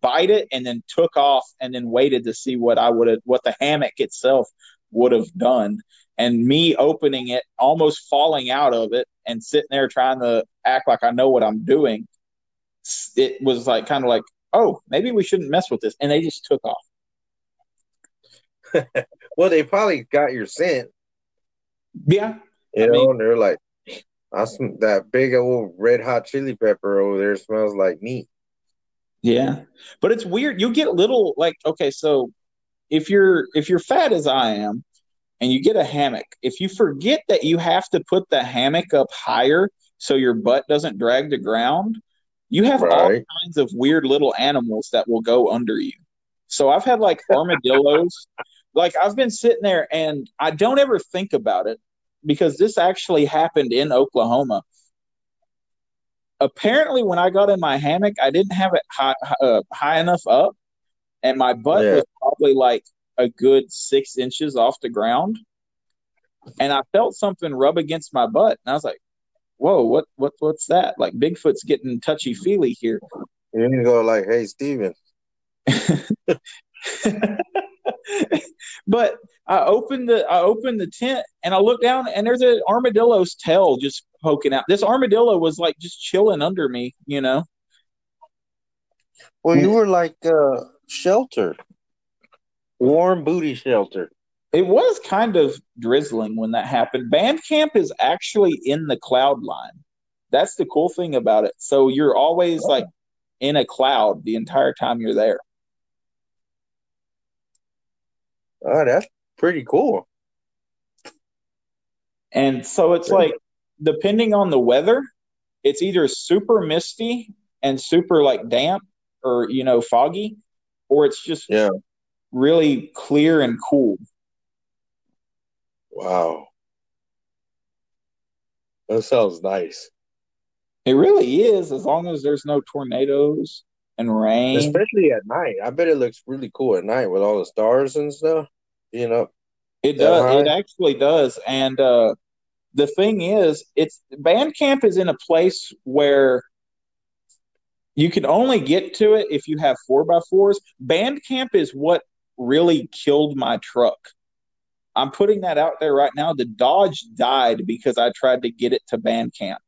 bite it, and then took off, and then waited to see what I would have, what the hammock itself would have done. And me opening it, almost falling out of it, and sitting there trying to act like I know what I'm doing. It was like kind of like, oh, maybe we shouldn't mess with this, and they just took off. well, they probably got your scent. Yeah. You I know, mean, they're like, awesome. That big old red hot chili pepper over there smells like meat. Yeah. But it's weird. You get little like okay, so if you're if you're fat as I am and you get a hammock, if you forget that you have to put the hammock up higher so your butt doesn't drag the ground, you have right. all kinds of weird little animals that will go under you. So I've had like armadillos like I've been sitting there and I don't ever think about it because this actually happened in Oklahoma. Apparently, when I got in my hammock, I didn't have it high, uh, high enough up, and my butt yeah. was probably like a good six inches off the ground. And I felt something rub against my butt, and I was like, "Whoa, what, what, what's that?" Like Bigfoot's getting touchy feely here. You need to go like, "Hey, Steven. but I opened the I opened the tent and I looked down and there's an armadillo's tail just poking out. This armadillo was like just chilling under me, you know. Well, you were like uh shelter. Warm booty shelter. It was kind of drizzling when that happened. Band camp is actually in the cloud line. That's the cool thing about it. So you're always like in a cloud the entire time you're there. Oh, that's pretty cool. And so it's like, depending on the weather, it's either super misty and super like damp or, you know, foggy, or it's just yeah. really clear and cool. Wow. That sounds nice. It really is, as long as there's no tornadoes and rain. Especially at night. I bet it looks really cool at night with all the stars and stuff. You know. It does. High. It actually does. And uh, the thing is, it's band camp is in a place where you can only get to it if you have four by fours. Band camp is what really killed my truck. I'm putting that out there right now. The Dodge died because I tried to get it to band camp.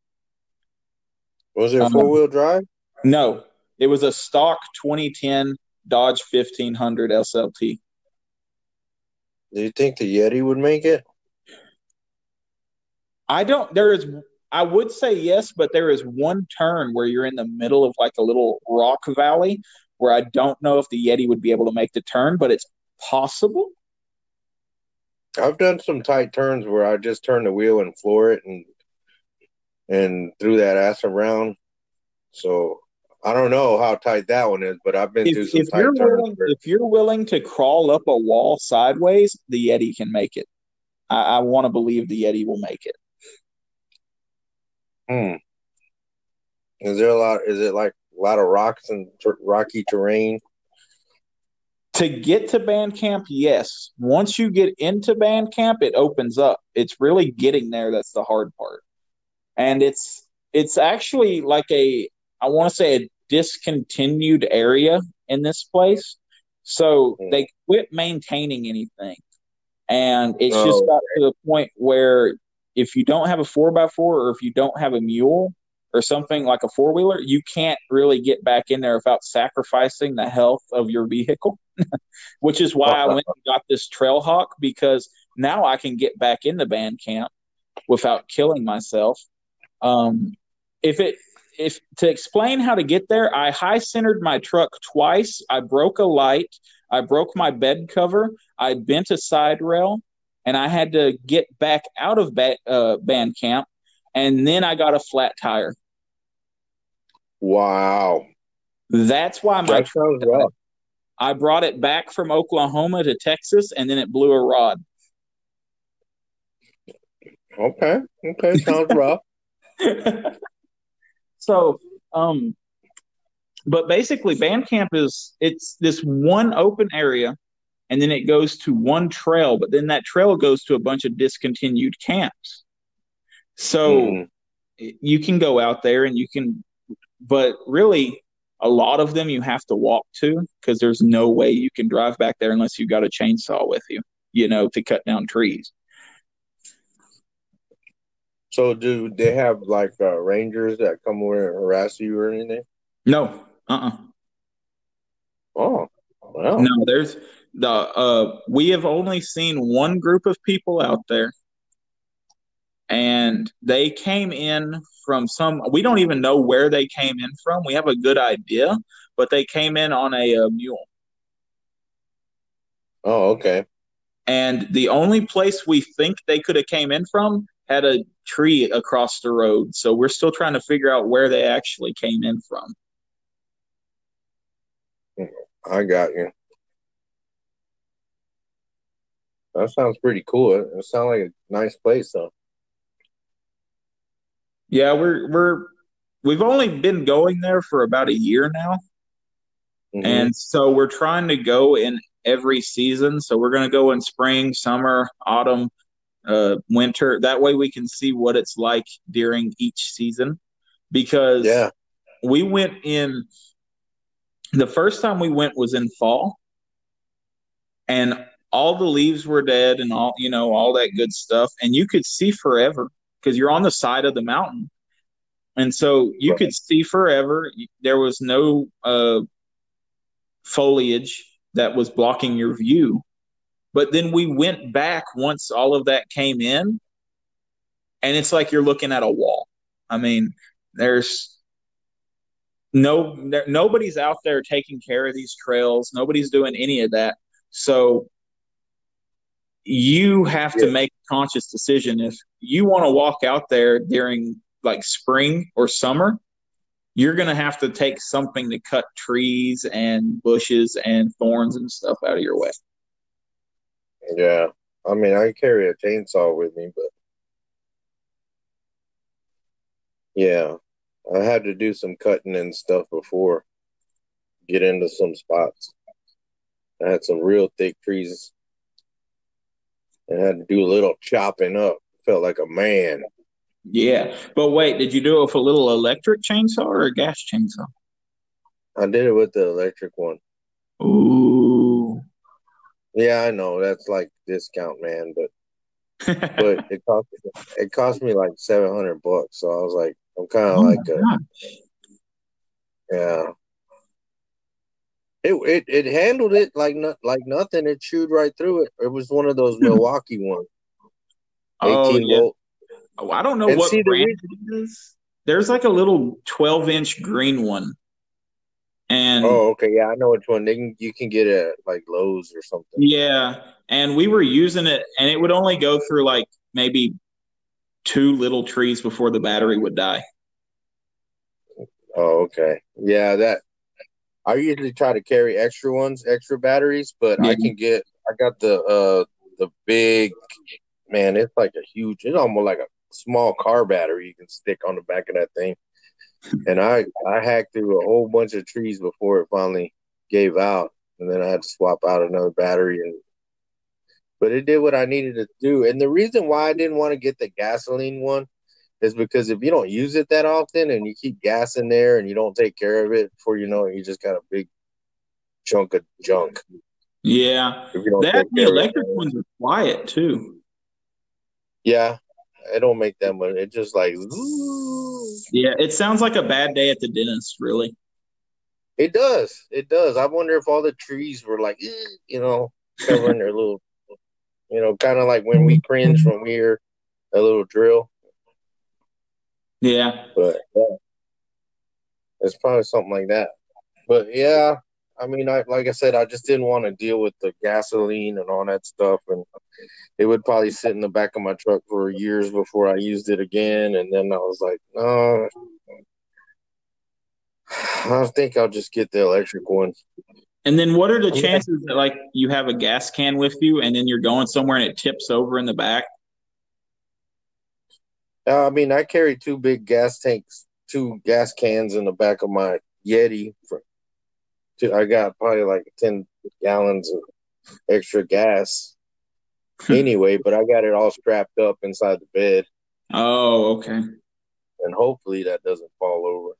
Was it um, four wheel drive? No, it was a stock 2010 Dodge 1500 SLT. Do you think the Yeti would make it? I don't. There is. I would say yes, but there is one turn where you're in the middle of like a little rock valley where I don't know if the Yeti would be able to make the turn, but it's possible. I've done some tight turns where I just turn the wheel and floor it and and threw that ass around. So I don't know how tight that one is, but I've been if, through some if tight you're turns. Willing, if you're willing to crawl up a wall sideways, the Yeti can make it. I, I want to believe the Yeti will make it. Hmm. Is there a lot? Is it like a lot of rocks and ter- rocky terrain? To get to band camp, yes. Once you get into band camp, it opens up. It's really getting there that's the hard part, and it's it's actually like a I want to say a discontinued area in this place. So mm. they quit maintaining anything. And it's oh, just got to the point where if you don't have a four by four or if you don't have a mule or something like a four wheeler, you can't really get back in there without sacrificing the health of your vehicle. Which is why I went and got this Trailhawk because now I can get back in the band camp without killing myself. Um, if it if to explain how to get there, I high centered my truck twice. I broke a light. I broke my bed cover. I bent a side rail, and I had to get back out of ba- uh, band camp. And then I got a flat tire. Wow, that's why my truck. I brought it back from Oklahoma to Texas, and then it blew a rod. Okay, okay, sounds rough. So, um, but basically, Bandcamp is it's this one open area, and then it goes to one trail, but then that trail goes to a bunch of discontinued camps. So mm. you can go out there and you can, but really, a lot of them you have to walk to because there's no way you can drive back there unless you've got a chainsaw with you, you know, to cut down trees. So, do they have like uh, rangers that come over and harass you or anything? No. Uh. Uh-uh. Oh. Well. No. There's the. Uh. We have only seen one group of people out there, and they came in from some. We don't even know where they came in from. We have a good idea, but they came in on a, a mule. Oh, okay. And the only place we think they could have came in from had a tree across the road. So we're still trying to figure out where they actually came in from. I got you. That sounds pretty cool. It, it sounds like a nice place, though. Yeah, we're we're we've only been going there for about a year now. Mm-hmm. And so we're trying to go in every season. So we're going to go in spring, summer, autumn, uh, winter. That way we can see what it's like during each season. Because yeah. we went in the first time we went was in fall, and all the leaves were dead and all you know all that good stuff, and you could see forever because you're on the side of the mountain, and so you right. could see forever. There was no uh, foliage that was blocking your view. But then we went back once all of that came in, and it's like you're looking at a wall. I mean, there's no there, nobody's out there taking care of these trails. Nobody's doing any of that. So you have yeah. to make a conscious decision if you want to walk out there during like spring or summer you're going to have to take something to cut trees and bushes and thorns and stuff out of your way. Yeah. I mean, I carry a chainsaw with me, but yeah, I had to do some cutting and stuff before get into some spots. I had some real thick trees. I had to do a little chopping up. Felt like a man. Yeah, but wait, did you do it with a little electric chainsaw or a gas chainsaw? I did it with the electric one. Ooh. Yeah, I know that's like discount, man, but but it cost it cost me like seven hundred bucks. So I was like, I'm kind of oh like a, yeah. It, it it handled it like not like nothing. It chewed right through it. It was one of those Milwaukee ones, oh, yeah. volt Oh, I don't know and what brand the it is. There's like a little 12 inch green one. And oh, okay, yeah, I know which one. They can, you can get it like Lowe's or something. Yeah, and we were using it, and it would only go through like maybe two little trees before the battery would die. Oh, okay. Yeah, that I usually try to carry extra ones, extra batteries, but yeah. I can get I got the uh the big man, it's like a huge it's almost like a small car battery you can stick on the back of that thing. And I I hacked through a whole bunch of trees before it finally gave out, and then I had to swap out another battery. And but it did what I needed to do. And the reason why I didn't want to get the gasoline one is because if you don't use it that often and you keep gas in there and you don't take care of it, before you know it, you just got a big chunk of junk. Yeah, that the electric ones are quiet too. Yeah, it don't make that much. It just like yeah, it sounds like a bad day at the dentist. Really, it does. It does. I wonder if all the trees were like you know covering their little, you know, kind of like when we cringe when we hear a little drill. Yeah, but yeah, it's probably something like that. But yeah, I mean, I like I said, I just didn't want to deal with the gasoline and all that stuff, and it would probably sit in the back of my truck for years before I used it again. And then I was like, no, I think I'll just get the electric one. And then, what are the chances that like you have a gas can with you, and then you're going somewhere and it tips over in the back? Uh, I mean, I carry two big gas tanks, two gas cans in the back of my Yeti for I got probably like ten gallons of extra gas anyway, but I got it all strapped up inside the bed. Oh, okay. And hopefully that doesn't fall over.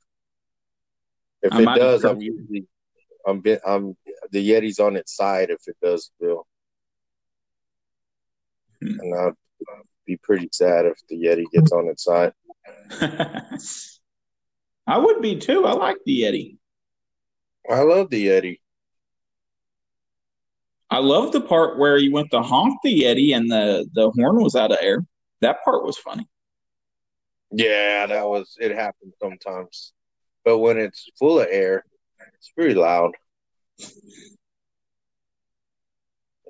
If I it does, I'm usually I'm I'm the Yeti's on its side if it does spill. Hmm. And I'd be pretty sad if the Yeti gets on its side. I would be too. I like the Yeti. I love the Yeti. I love the part where you went to honk the Yeti and the the horn was out of air. That part was funny. Yeah, that was it happens sometimes. But when it's full of air, it's pretty loud.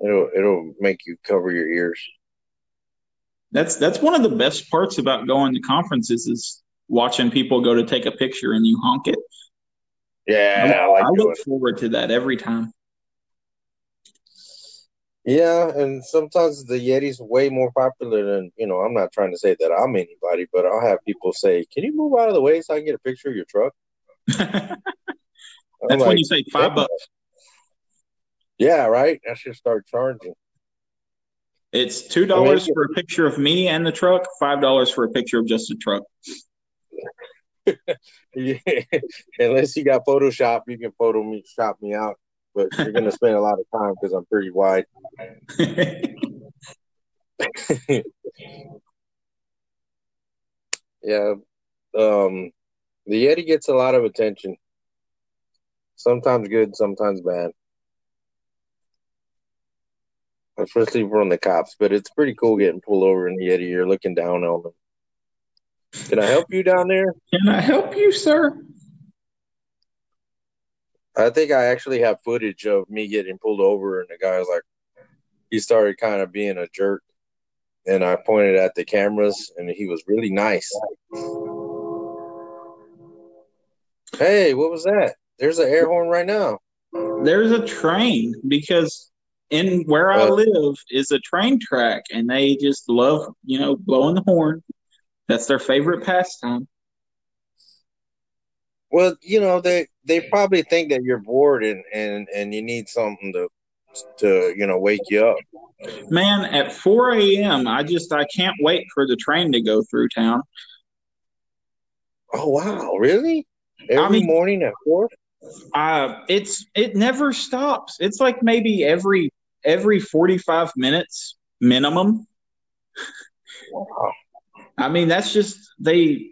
It'll it'll make you cover your ears. That's that's one of the best parts about going to conferences is watching people go to take a picture and you honk it. Yeah, I, I, like I look forward to that every time. Yeah, and sometimes the Yeti's way more popular than you know. I'm not trying to say that I'm anybody, but I'll have people say, "Can you move out of the way so I can get a picture of your truck?" That's like, when you say five bucks. Yeah, right. I should start charging. It's two dollars I mean, for a picture of me and the truck, five dollars for a picture of just the truck. yeah. Unless you got Photoshop, you can photo me, shop me out. But you're gonna spend a lot of time because I'm pretty wide. yeah, um, the Yeti gets a lot of attention. Sometimes good, sometimes bad especially from the cops. But it's pretty cool getting pulled over in the Yeti. You're looking down on them. Can I help you down there? Can I help you, sir? I think I actually have footage of me getting pulled over, and the guy was like, he started kind of being a jerk, and I pointed at the cameras, and he was really nice. Hey, what was that? There's an air horn right now. There's a train because in where I uh, live is a train track, and they just love, you know, blowing the horn. That's their favorite pastime. Well, you know, they they probably think that you're bored and and and you need something to to you know wake you up. Man, at 4 a.m., I just I can't wait for the train to go through town. Oh wow, really? Every I mean, morning at four? Uh, it's it never stops. It's like maybe every every 45 minutes minimum. Wow. I mean, that's just they.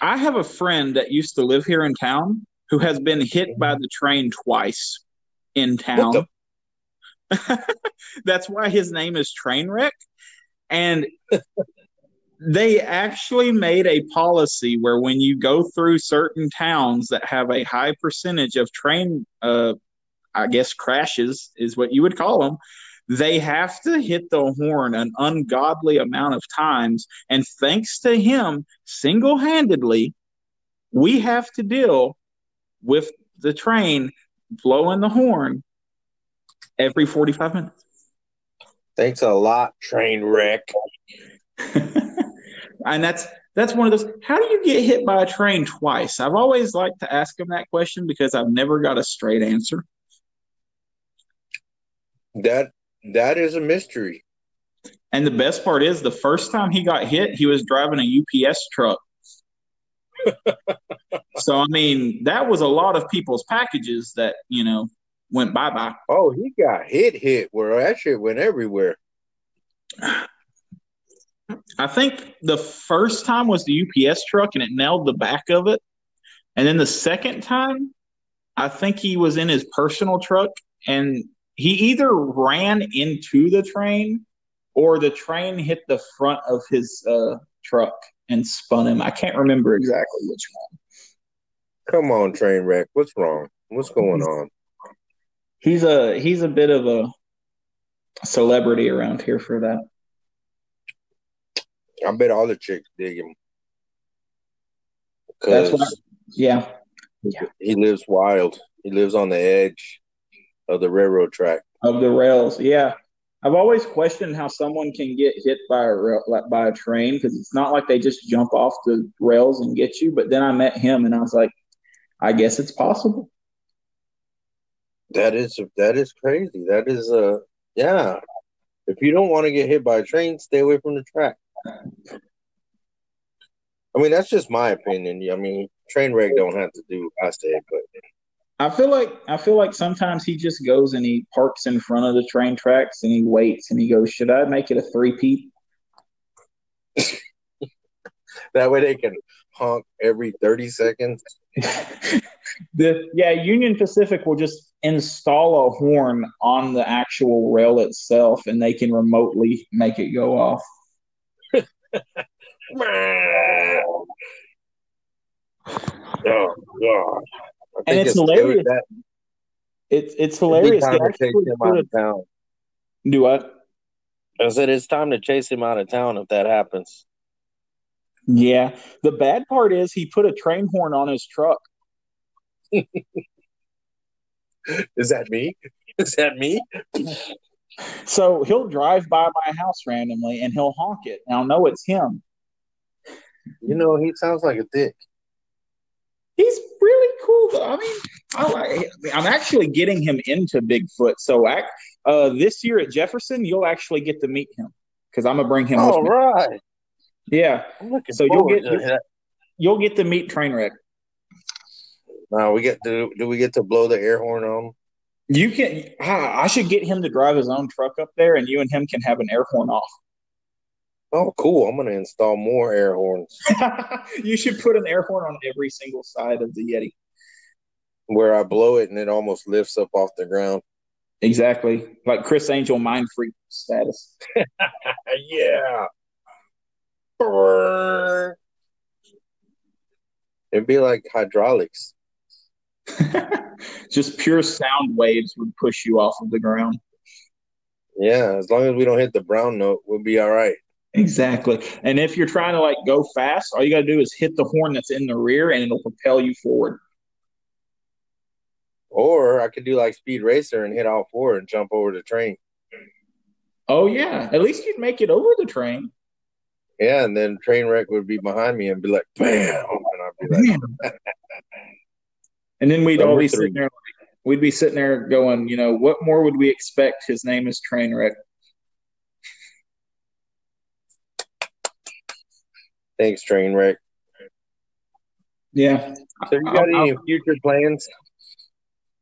I have a friend that used to live here in town who has been hit by the train twice in town. that's why his name is Trainwreck. And they actually made a policy where when you go through certain towns that have a high percentage of train uh, I guess crashes is what you would call them. They have to hit the horn an ungodly amount of times. And thanks to him, single handedly, we have to deal with the train blowing the horn every 45 minutes. Thanks a lot, train wreck. and that's that's one of those. How do you get hit by a train twice? I've always liked to ask him that question because I've never got a straight answer. That that is a mystery. And the best part is the first time he got hit, he was driving a UPS truck. so I mean, that was a lot of people's packages that, you know, went bye bye. Oh, he got hit hit where that shit went everywhere. I think the first time was the UPS truck and it nailed the back of it. And then the second time, I think he was in his personal truck and he either ran into the train or the train hit the front of his uh, truck and spun him. I can't remember exactly which one. Come on, train wreck. What's wrong? What's going on? He's a he's a bit of a celebrity around here for that. I bet all the chicks dig him. That's what I, yeah. Yeah. He lives wild. He lives on the edge of the railroad track of the rails. Yeah, I've always questioned how someone can get hit by a rail, by a train because it's not like they just jump off the rails and get you. But then I met him and I was like, I guess it's possible. That is that is crazy. That is uh yeah. If you don't want to get hit by a train, stay away from the track. I mean, that's just my opinion. I mean, train wreck don't have to do I say, but I feel like I feel like sometimes he just goes and he parks in front of the train tracks and he waits and he goes, "Should I make it a three peat?" that way they can honk every thirty seconds. the yeah, Union Pacific will just install a horn on the actual rail itself, and they can remotely make it go off. oh God and it's, it's hilarious. It's it's hilarious. Time to chase him out of town. Do what? I said it's time to chase him out of town if that happens. Yeah. The bad part is he put a train horn on his truck. is that me? Is that me? So he'll drive by my house randomly and he'll honk it. And I'll know it's him. You know, he sounds like a dick. He's really cool. Though. I mean, I like, I'm actually getting him into Bigfoot. So uh, this year at Jefferson, you'll actually get to meet him because I'm gonna bring him. All right. Yeah. so you'll get you'll get to meet Trainwreck. Now we get to do we get to blow the air horn on? You can. I should get him to drive his own truck up there, and you and him can have an air horn off. Oh, cool! I'm going to install more air horns. you should put an air horn on every single side of the Yeti, where I blow it and it almost lifts up off the ground. Exactly, like Criss Angel mind freak status. yeah. It'd be like hydraulics. Just pure sound waves would push you off of the ground. Yeah, as long as we don't hit the brown note, we'll be all right. Exactly. And if you're trying to like go fast, all you got to do is hit the horn that's in the rear and it'll propel you forward. Or I could do like Speed Racer and hit all four and jump over the train. Oh, yeah. At least you'd make it over the train. Yeah, and then train wreck would be behind me and be like, bam. And I'd be like, And then we'd Number all be three. sitting there, we'd be sitting there going, you know, what more would we expect? His name is Trainwreck. Thanks, Trainwreck. Yeah. So you got I'll, any I'll, future plans?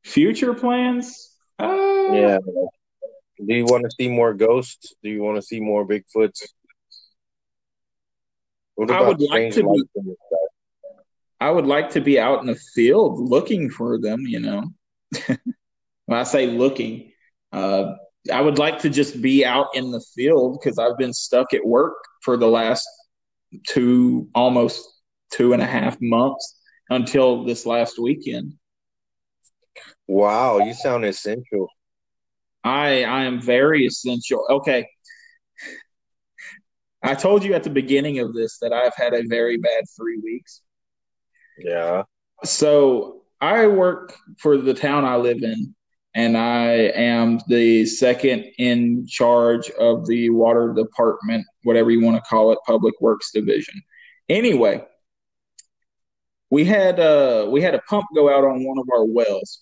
Future plans? Uh, yeah. Do you want to see more ghosts? Do you want to see more Bigfoots? I would like to be, I would like to be out in the field looking for them, you know. when I say looking, uh, I would like to just be out in the field because I've been stuck at work for the last two, almost two and a half months until this last weekend. Wow, you sound essential. I I am very essential. Okay. I told you at the beginning of this that I've had a very bad three weeks. Yeah. So I work for the town I live in, and I am the second in charge of the water department, whatever you want to call it, public works division. Anyway, we had uh we had a pump go out on one of our wells.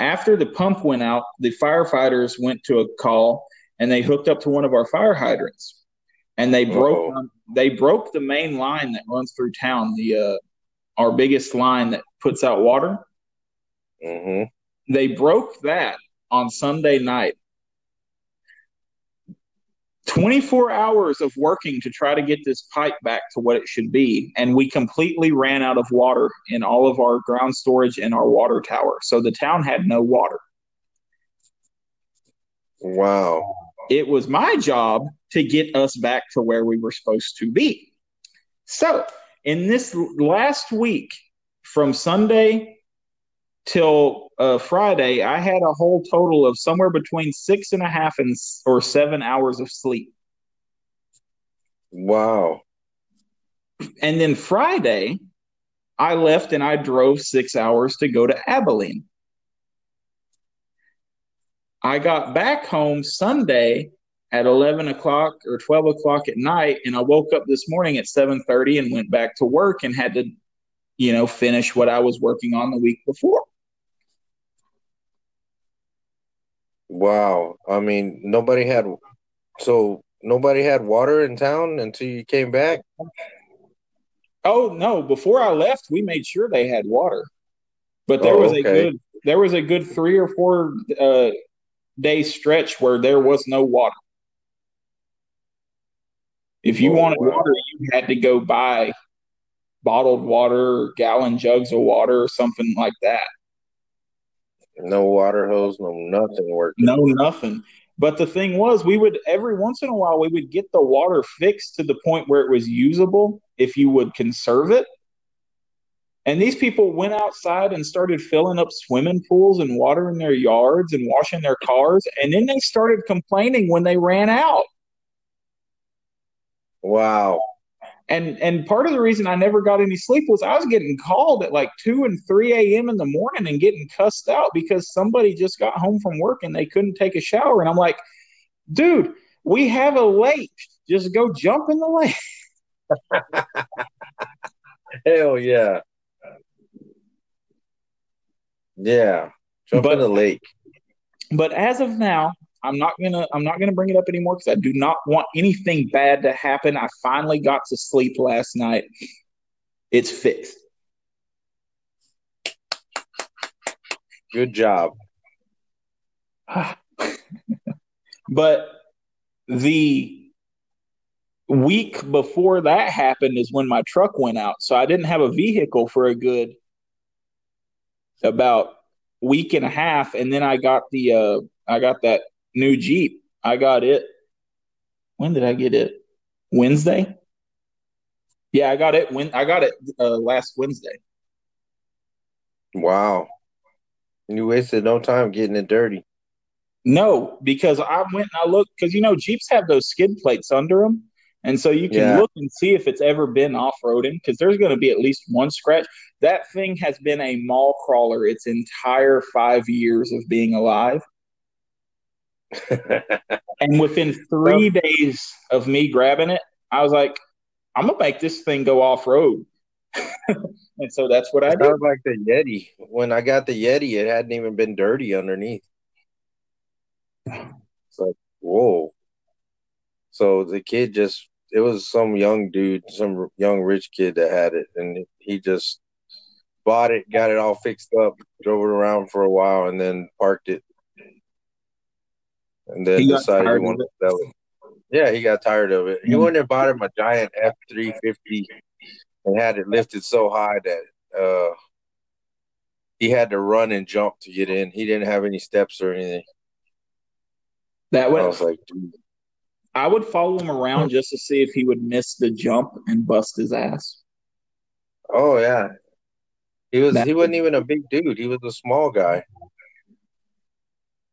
After the pump went out, the firefighters went to a call and they hooked up to one of our fire hydrants, and they broke um, they broke the main line that runs through town. The uh, our biggest line that puts out water. Mm-hmm. They broke that on Sunday night. 24 hours of working to try to get this pipe back to what it should be. And we completely ran out of water in all of our ground storage and our water tower. So the town had no water. Wow. It was my job to get us back to where we were supposed to be. So in this last week, from Sunday till uh, Friday, I had a whole total of somewhere between six and a half and or seven hours of sleep. Wow. And then Friday, I left and I drove six hours to go to Abilene. I got back home Sunday at 11 o'clock or 12 o'clock at night and i woke up this morning at 7.30 and went back to work and had to you know finish what i was working on the week before wow. I mean nobody had so nobody had water in town until you came back? Oh no. Before i left we made sure they had water. But there oh, was a good there was a good three or four uh, day stretch where there was no water. If you wanted water, you had to go buy bottled water, gallon jugs of water, or something like that. No water hose, no nothing working. No nothing. But the thing was, we would every once in a while we would get the water fixed to the point where it was usable if you would conserve it. And these people went outside and started filling up swimming pools and water in their yards and washing their cars. And then they started complaining when they ran out. Wow. And and part of the reason I never got any sleep was I was getting called at like two and three a.m. in the morning and getting cussed out because somebody just got home from work and they couldn't take a shower. And I'm like, dude, we have a lake. Just go jump in the lake. Hell yeah. Yeah. Jump But- in the lake. But as of now, I'm not gonna I'm not gonna bring it up anymore because I do not want anything bad to happen. I finally got to sleep last night. It's fixed. Good job. but the week before that happened is when my truck went out. So I didn't have a vehicle for a good about week and a half and then I got the uh I got that new Jeep. I got it. When did I get it? Wednesday? Yeah, I got it when I got it uh, last Wednesday. Wow. You wasted no time getting it dirty. No, because I went and I looked because you know Jeeps have those skid plates under them, and so you can Yeah. look and see if it's ever been off roading because there's going to be at least one scratch. That thing has been a mall crawler its entire five years of being alive, and within three um, days of me grabbing it, I was like, "I'm gonna make this thing go off road," and so that's what I did. sounds like the Yeti. When I got the Yeti, it hadn't even been dirty underneath. It's like, whoa. So the kid just, it was some young dude, some young rich kid that had it, and he just bought it, got it all fixed up, drove it around for a while, and then parked it. And then He decided he wanted to sell it. Yeah, he got tired of it. He Mm. wouldn't have bought him a giant F three fifty and had it lifted so high that uh he had to run and jump to get in. He didn't have any steps or anything. That I was like, dude, I would follow him around just to see if he would miss the jump and bust his ass. oh yeah. He was That- he wasn't even a big dude. He was a small guy.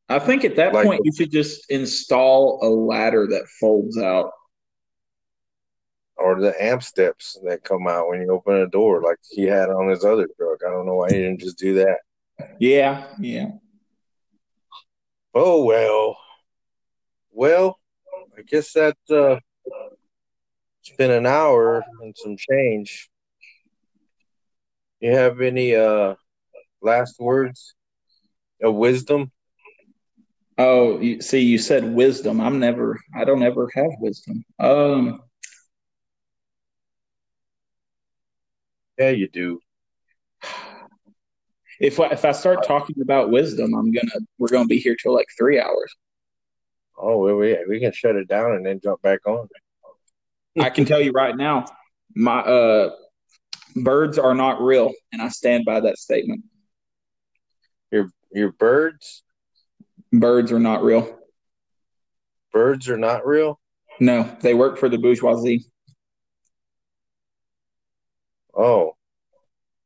I think at that Like- point you should just install a ladder that folds out. Or the amp steps that come out when you open a door, like he had on his other truck. I don't know why he didn't just do that. Yeah, yeah. Oh well. Well, I guess that uh it's been an hour and some change. You have any uh last words of wisdom? Oh, you, see, you said wisdom. I'm never. I don't ever have wisdom. Um, Yeah, you do. if I, if I start talking about wisdom, I'm gonna. We're gonna be here till like three hours. Oh, we we can shut it down and then jump back on. I can tell you right now, my uh, birds are not real, and I stand by that statement. Your your birds, Birds are not real. birds are not real. No, they work for the bourgeoisie. Oh,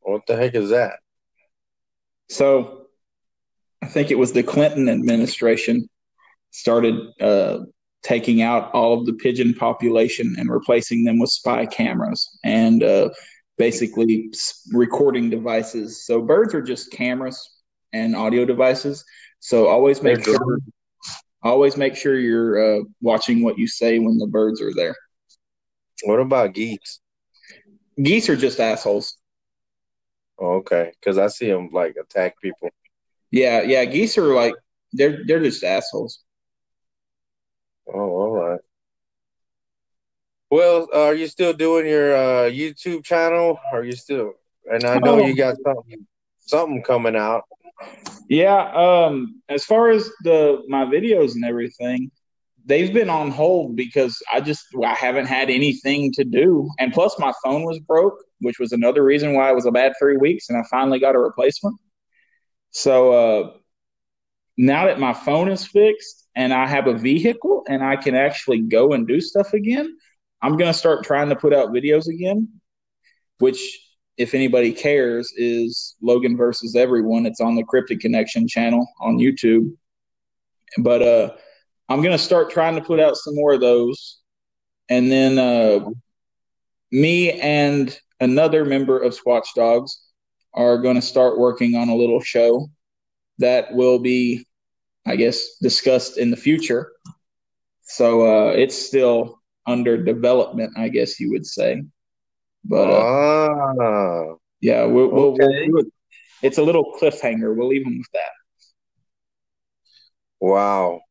what the heck is that? So I think it was the Clinton administration started uh, taking out all of the pigeon population and replacing them with spy cameras and uh, basically recording devices. So birds are just cameras and audio devices. So always make They're sure, always make sure you're uh, watching what you say when the birds are there. What about geese? Geese are just assholes. Oh, okay, because I see them like attack people. Yeah, yeah. Geese are like they're they're just assholes. Oh, all right. Well, are you still doing your uh, YouTube channel? Are you still? And I know Oh. you got something something coming out. Yeah, um, as far as the my videos and everything, they've been on hold because I just I haven't had anything to do, and plus my phone was broke, which was another reason why it was a bad three weeks, and I finally got a replacement. So uh, now that my phone is fixed and I have a vehicle and I can actually go and do stuff again, I'm gonna start trying to put out videos again, which if anybody cares, is Logan versus everyone. It's on the Cryptid Connection channel on YouTube. But uh, I'm gonna start trying to put out some more of those, and then uh, me and another member of Swatch Dogs are going to start working on a little show that will be, I guess, discussed in the future. So uh, it's still under development, I guess you would say. But uh, ah, yeah, we'll, we'll, okay. we'll, it's a little cliffhanger. We'll leave them with that. Wow.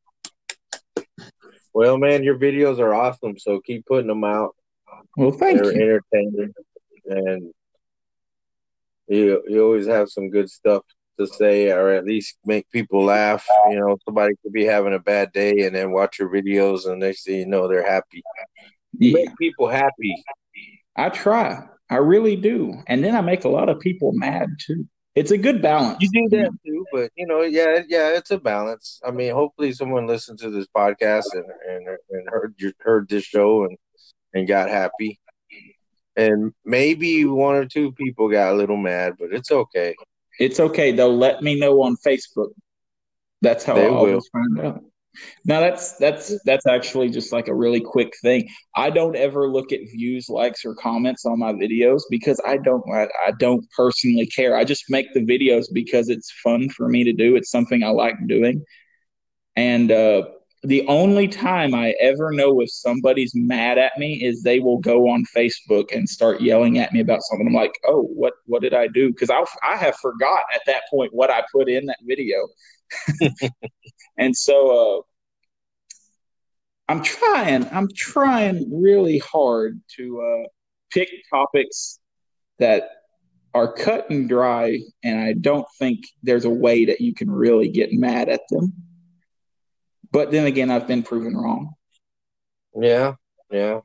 Well, man, your videos are awesome. So keep putting them out. Well, thank They're you. entertaining, and you you always have some good stuff to say, or at least make people laugh. You know, somebody could be having a bad day and then watch your videos, and next thing you know, they're happy. Yeah. Make people happy. I try. I really do. And then I make a lot of people mad too. It's a good balance. You do that mm-hmm. too, but you know, yeah, yeah, it's a balance. I mean, hopefully, someone listened to this podcast and and, and heard heard this show and and got happy. And maybe one or two people got a little mad, but it's okay. It's okay. They'll let me know on Facebook. That's how I always find out. Now that's that's that's actually just like a really quick thing. I don't ever look at views, likes, or comments on my videos because I don't I, I don't personally care. I just make the videos because it's fun for me to do. It's something I like doing. And uh, the only time I ever know if somebody's mad at me is they will go on Facebook and start yelling at me about something. I'm like, oh, what what did I do? Because I I have forgot at that point what I put in that video. and so uh, I'm trying. I'm trying really hard to uh, pick topics that are cut and dry, and I don't think there's a way that you can really get mad at them. But then again, I've been proven wrong. Yeah, yeah.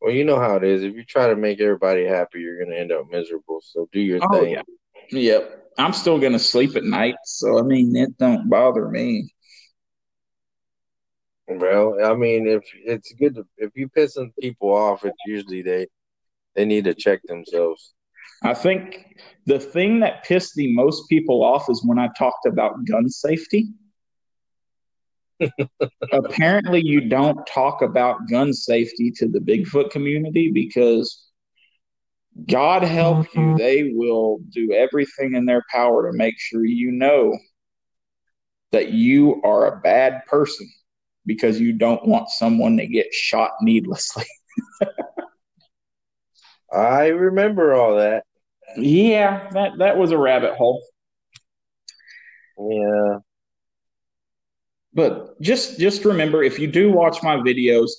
Well, you know how it is. If you try to make everybody happy, you're going to end up miserable. So do your oh, thing. Yeah. Yep. I'm still going to sleep at night, so I mean, it don't bother me. Well, I mean, if it's good to, if you pissing people off, it's usually they they need to check themselves. I think the thing that pissed the most people off is when I talked about gun safety. Apparently, you don't talk about gun safety to the Bigfoot community because God help you, mm-hmm. they will do everything in their power to make sure you know that you are a bad person because you don't want someone to get shot needlessly. I remember all that. Yeah, that that was a rabbit hole. Yeah. But just just remember if you do watch my videos,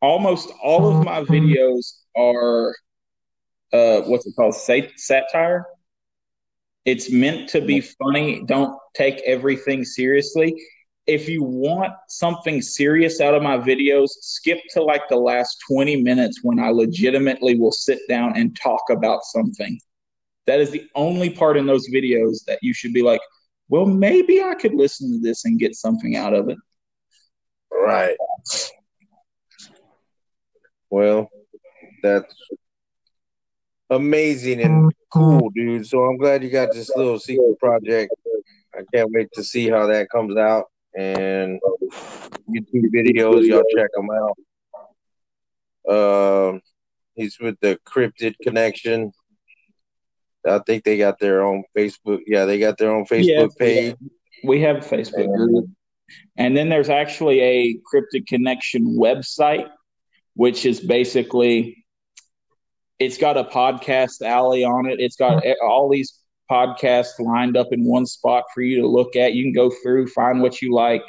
almost all of my videos are uh what's it called? Sat- satire. It's meant to be funny. Don't take everything seriously. If you want something serious out of my videos, skip to like the last 20 minutes when I legitimately will sit down and talk about something. That is the only part in those videos that you should be like, well, maybe I could listen to this and get something out of it. Right. Well, that's amazing and cool, dude. So I'm glad you got this little secret project. I can't wait to see how that comes out. And YouTube videos, y'all check them out. Um, he's with the Cryptid Connection. I think they got their own Facebook. Yeah, they got their own Facebook yeah, page. We have a Facebook group. And then there's actually a Cryptid Connection website, which is basically it's got a podcast alley on it. It's got all these podcasts lined up in one spot for you to look at. You can go through, find what you like.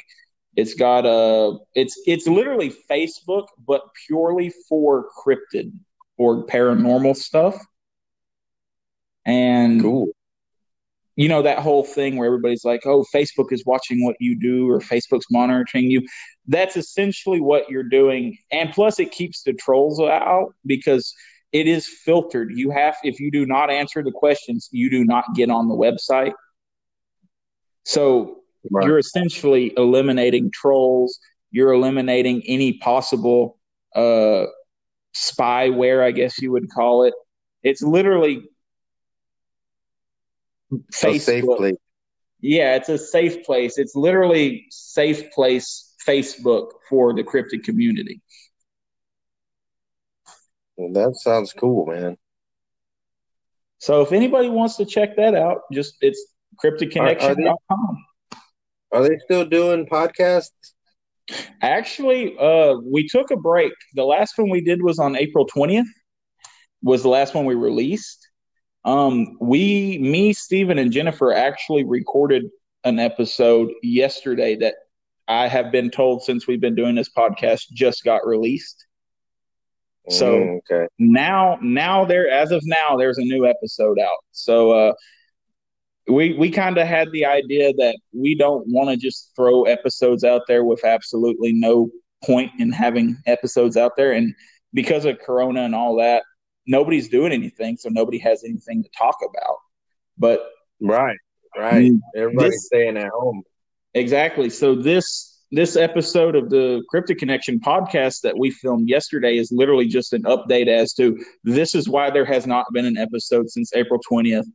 It's got a it's it's literally Facebook, but purely for cryptid or paranormal stuff. And cool. you know, that whole thing where everybody's like, oh, Facebook is watching what you do or Facebook's monitoring you. That's essentially what you're doing. And plus, it keeps the trolls out because it is filtered. You have, if you do not answer the questions, you do not get on the website. So right. you're essentially eliminating trolls. You're eliminating any possible uh, spyware, I guess you would call it. It's literally Facebook. Yeah, it's a safe place. It's literally safe place Facebook for the cryptid community. Well, that sounds cool, man. So if anybody wants to check that out, just it's cryptidconnection.com. Are, are, they, are they still doing podcasts? Actually, uh, we took a break. The last one we did was on April 20th. Was the last one we released. Um, we, me, Steven, and Jennifer actually recorded an episode yesterday that I have been told since we've been doing this podcast just got released. So Mm, okay. now, now there, as of now, there's a new episode out. So uh, we we kind of had the idea that we don't want to just throw episodes out there with absolutely no point in having episodes out there, and because of Corona and all that, nobody's doing anything, so nobody has anything to talk about. But Right. Right. Mm, Everybody's this- staying at home. Exactly. So this this episode of the Cryptid Connection podcast that we filmed yesterday is literally just an update as to this is why there has not been an episode since April 20th.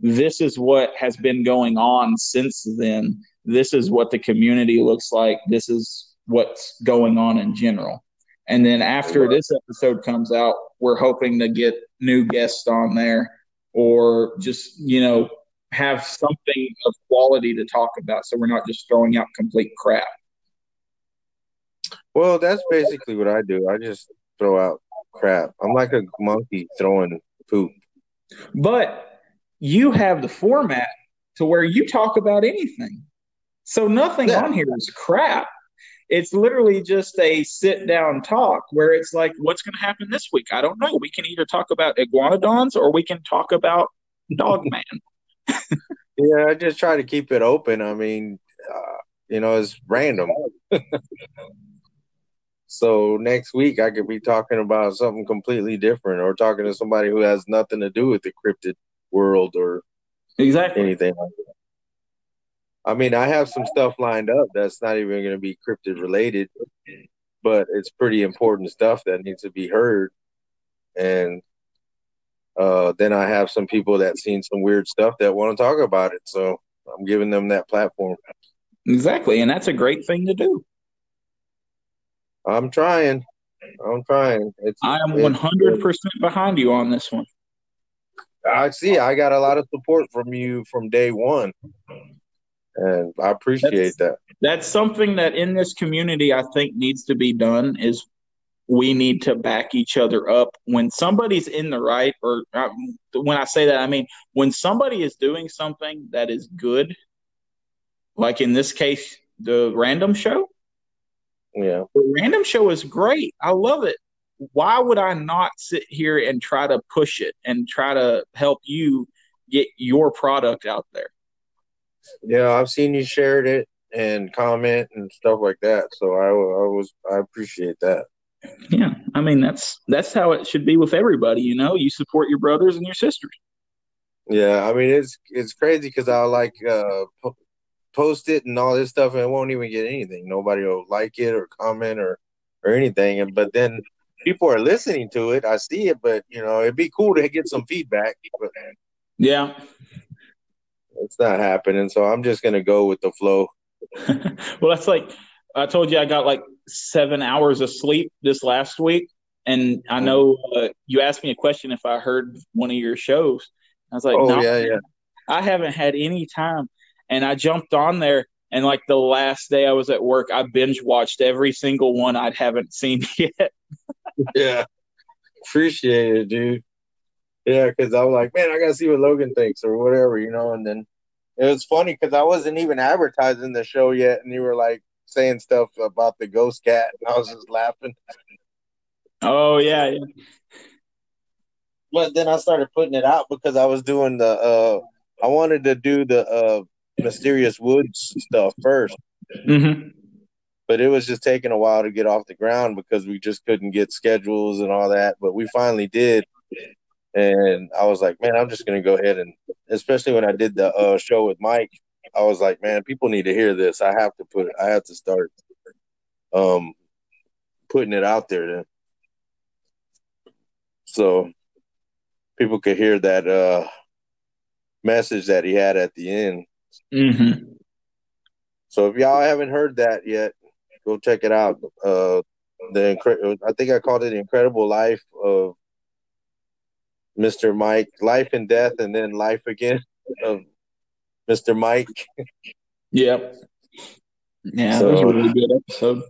This is what has been going on since then. This is what the community looks like. This is what's going on in general. And then after this episode comes out, we're hoping to get new guests on there or just, you know, have something of quality to talk about so we're not just throwing out complete crap. Well, that's basically what I do. I just throw out crap. I'm like a monkey throwing poop. But you have the format to where you talk about anything. So nothing Yeah. on here is crap. It's literally just a sit down talk where it's like, what's going to happen this week? I don't know. We can either talk about iguanodons or we can talk about Dogman. Yeah, I just try to keep it open. I mean, uh, you know, it's random. so next week I could be talking about something completely different or talking to somebody who has nothing to do with the cryptid world or exactly. anything like that. I mean, I have some stuff lined up that's not even going to be cryptid related, but it's pretty important stuff that needs to be heard. And uh, then I have some people that seen some weird stuff that want to talk about it. So I'm giving them that platform. Exactly. And that's a great thing to do. I'm trying. I'm trying. It's, I am 100% behind you on this one. I see. I got a lot of support from you from day one, and I appreciate that. that's something that in this community I think needs to be done is we need to back each other up when somebody's in the right or uh, when I say that I mean when somebody is doing something that is good like in this case the random show Yeah. the random show is great I love it why would I not sit here and try to push it and try to help you get your product out there Yeah, I've seen you shared it and comment and stuff like that. So I, I was I appreciate that. Yeah, I mean that's that's how it should be with everybody. You know, you support your brothers and your sisters. Yeah, I mean it's it's crazy because I'll like uh, post it and all this stuff and it won't even get anything. Nobody will like it or comment or or anything. And but then people are listening to it. I see it, but you know it'd be cool to get some feedback. But Yeah. it's not happening. So I'm just gonna go with the flow. well, that's like I told you, I got like seven hours of sleep this last week, and I know uh, you asked me a question if I heard one of your shows. I was like, Oh no, yeah, yeah. I haven't had any time, and I jumped on there. And like the last day I was at work, I binge watched every single one I haven't seen yet. Yeah. Appreciate it, dude. Yeah, because I was like, man, I gotta see what Logan thinks or whatever, you know. And then it was funny because I wasn't even advertising the show yet, and you were like saying stuff about the ghost cat, and I was just laughing. Oh yeah, yeah. But then I started putting it out because I was doing the. uh I wanted to do the uh mysterious woods stuff first, hmm but it was just taking a while to get off the ground because we just couldn't get schedules and all that. But we finally did, and I was like, man, I'm just gonna go ahead and, especially when I did the uh, show with Mike, I was like, man, people need to hear this. I have to put it. I have to start, um, putting it out there then, so people could hear that uh message that he had at the end. Hmm So if y'all haven't heard that yet, go check it out. Uh, the incre- I think I called it the Incredible Life of Mr. Mike, Life and Death, and then Life Again of Mr. Mike. Yep. Yeah, So- that was a really good episode.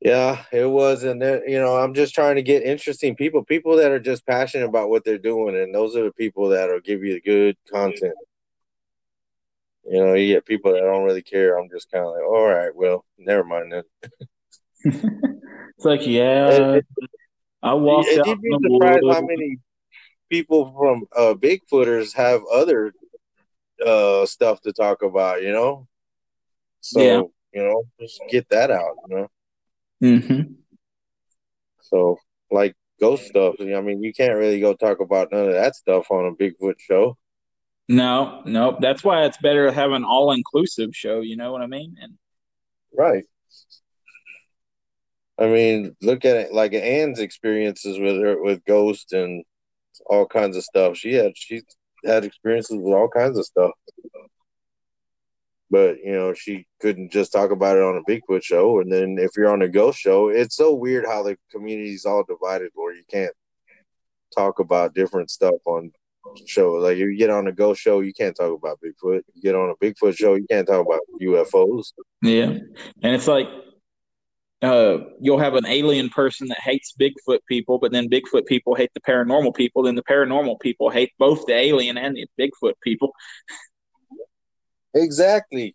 Yeah, it was, and then you know, I'm just trying to get interesting people, people that are just passionate about what they're doing, and those are the people that'll give you the good content. You know, you get people that don't really care. I'm just kind of like, all right, well, never mind then. it's like, yeah, I walked it, out. You'd be surprised how many people from uh, Bigfooters have other uh, stuff to talk about. You know, so yeah. you know, just get that out. You know. Mm-hmm. So, like ghost stuff. I mean, you can't really go talk about none of that stuff on a Bigfoot show. No, no. That's why it's better to have an all inclusive show. You know what I mean? And right. I mean, look at it like Anne's experiences with her with Ghost and all kinds of stuff. She had she had experiences with all kinds of stuff. But you know, she couldn't just talk about it on a Bigfoot show. And then if you're on a ghost show, it's so weird how the community's all divided where you can't talk about different stuff on show. Like if you get on a ghost show, you can't talk about Bigfoot. You get on a Bigfoot show, you can't talk about UFOs. Yeah, and it's like uh, you'll have an alien person that hates Bigfoot people, but then Bigfoot people hate the paranormal people. Then the paranormal people hate both the alien and the Bigfoot people. Exactly.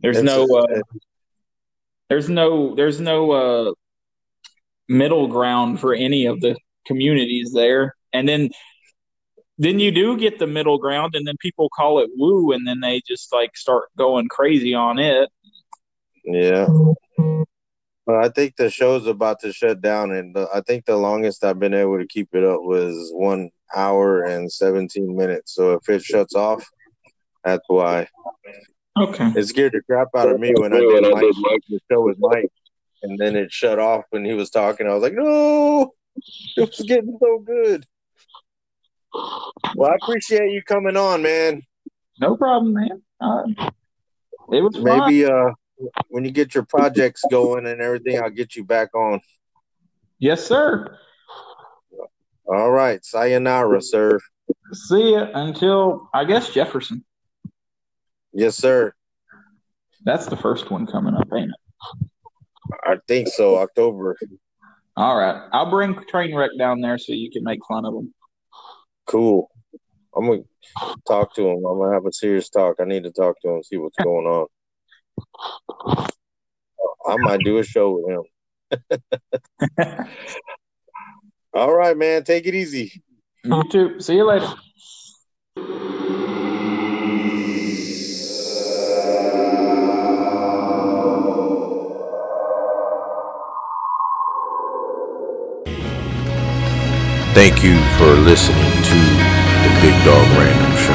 There's no. Uh, there's no. There's no uh, middle ground for any of the communities there and then then you do get the middle ground and then people call it woo and then they just like start going crazy on it. Yeah. Well, i think the show's about to shut down and i think the longest i've been able to keep it up was one hour and 17 minutes. So if it shuts off that's why. Okay. It scared the crap out of me when i did Mike, the show with mike and then it shut off when he was talking. I was like no it was getting so good well, I appreciate you coming on, man. No problem, man. Uh, it was maybe fun. uh when you get your projects going and everything, I'll get you back on. Yes, sir. All right, sayonara, sir. See ya until I guess Jefferson. Yes, sir. That's the first one coming up, ain't it? I think so. October. All right, I'll bring Trainwreck down there so you can make fun of them. Cool. I'm gonna talk to him. I'm gonna have a serious talk. I need to talk to him, see what's going on. Uh, I might do a show with him. All right, man. Take it easy. You too. See you later. Thank you for listening to the Big Dog Random Show.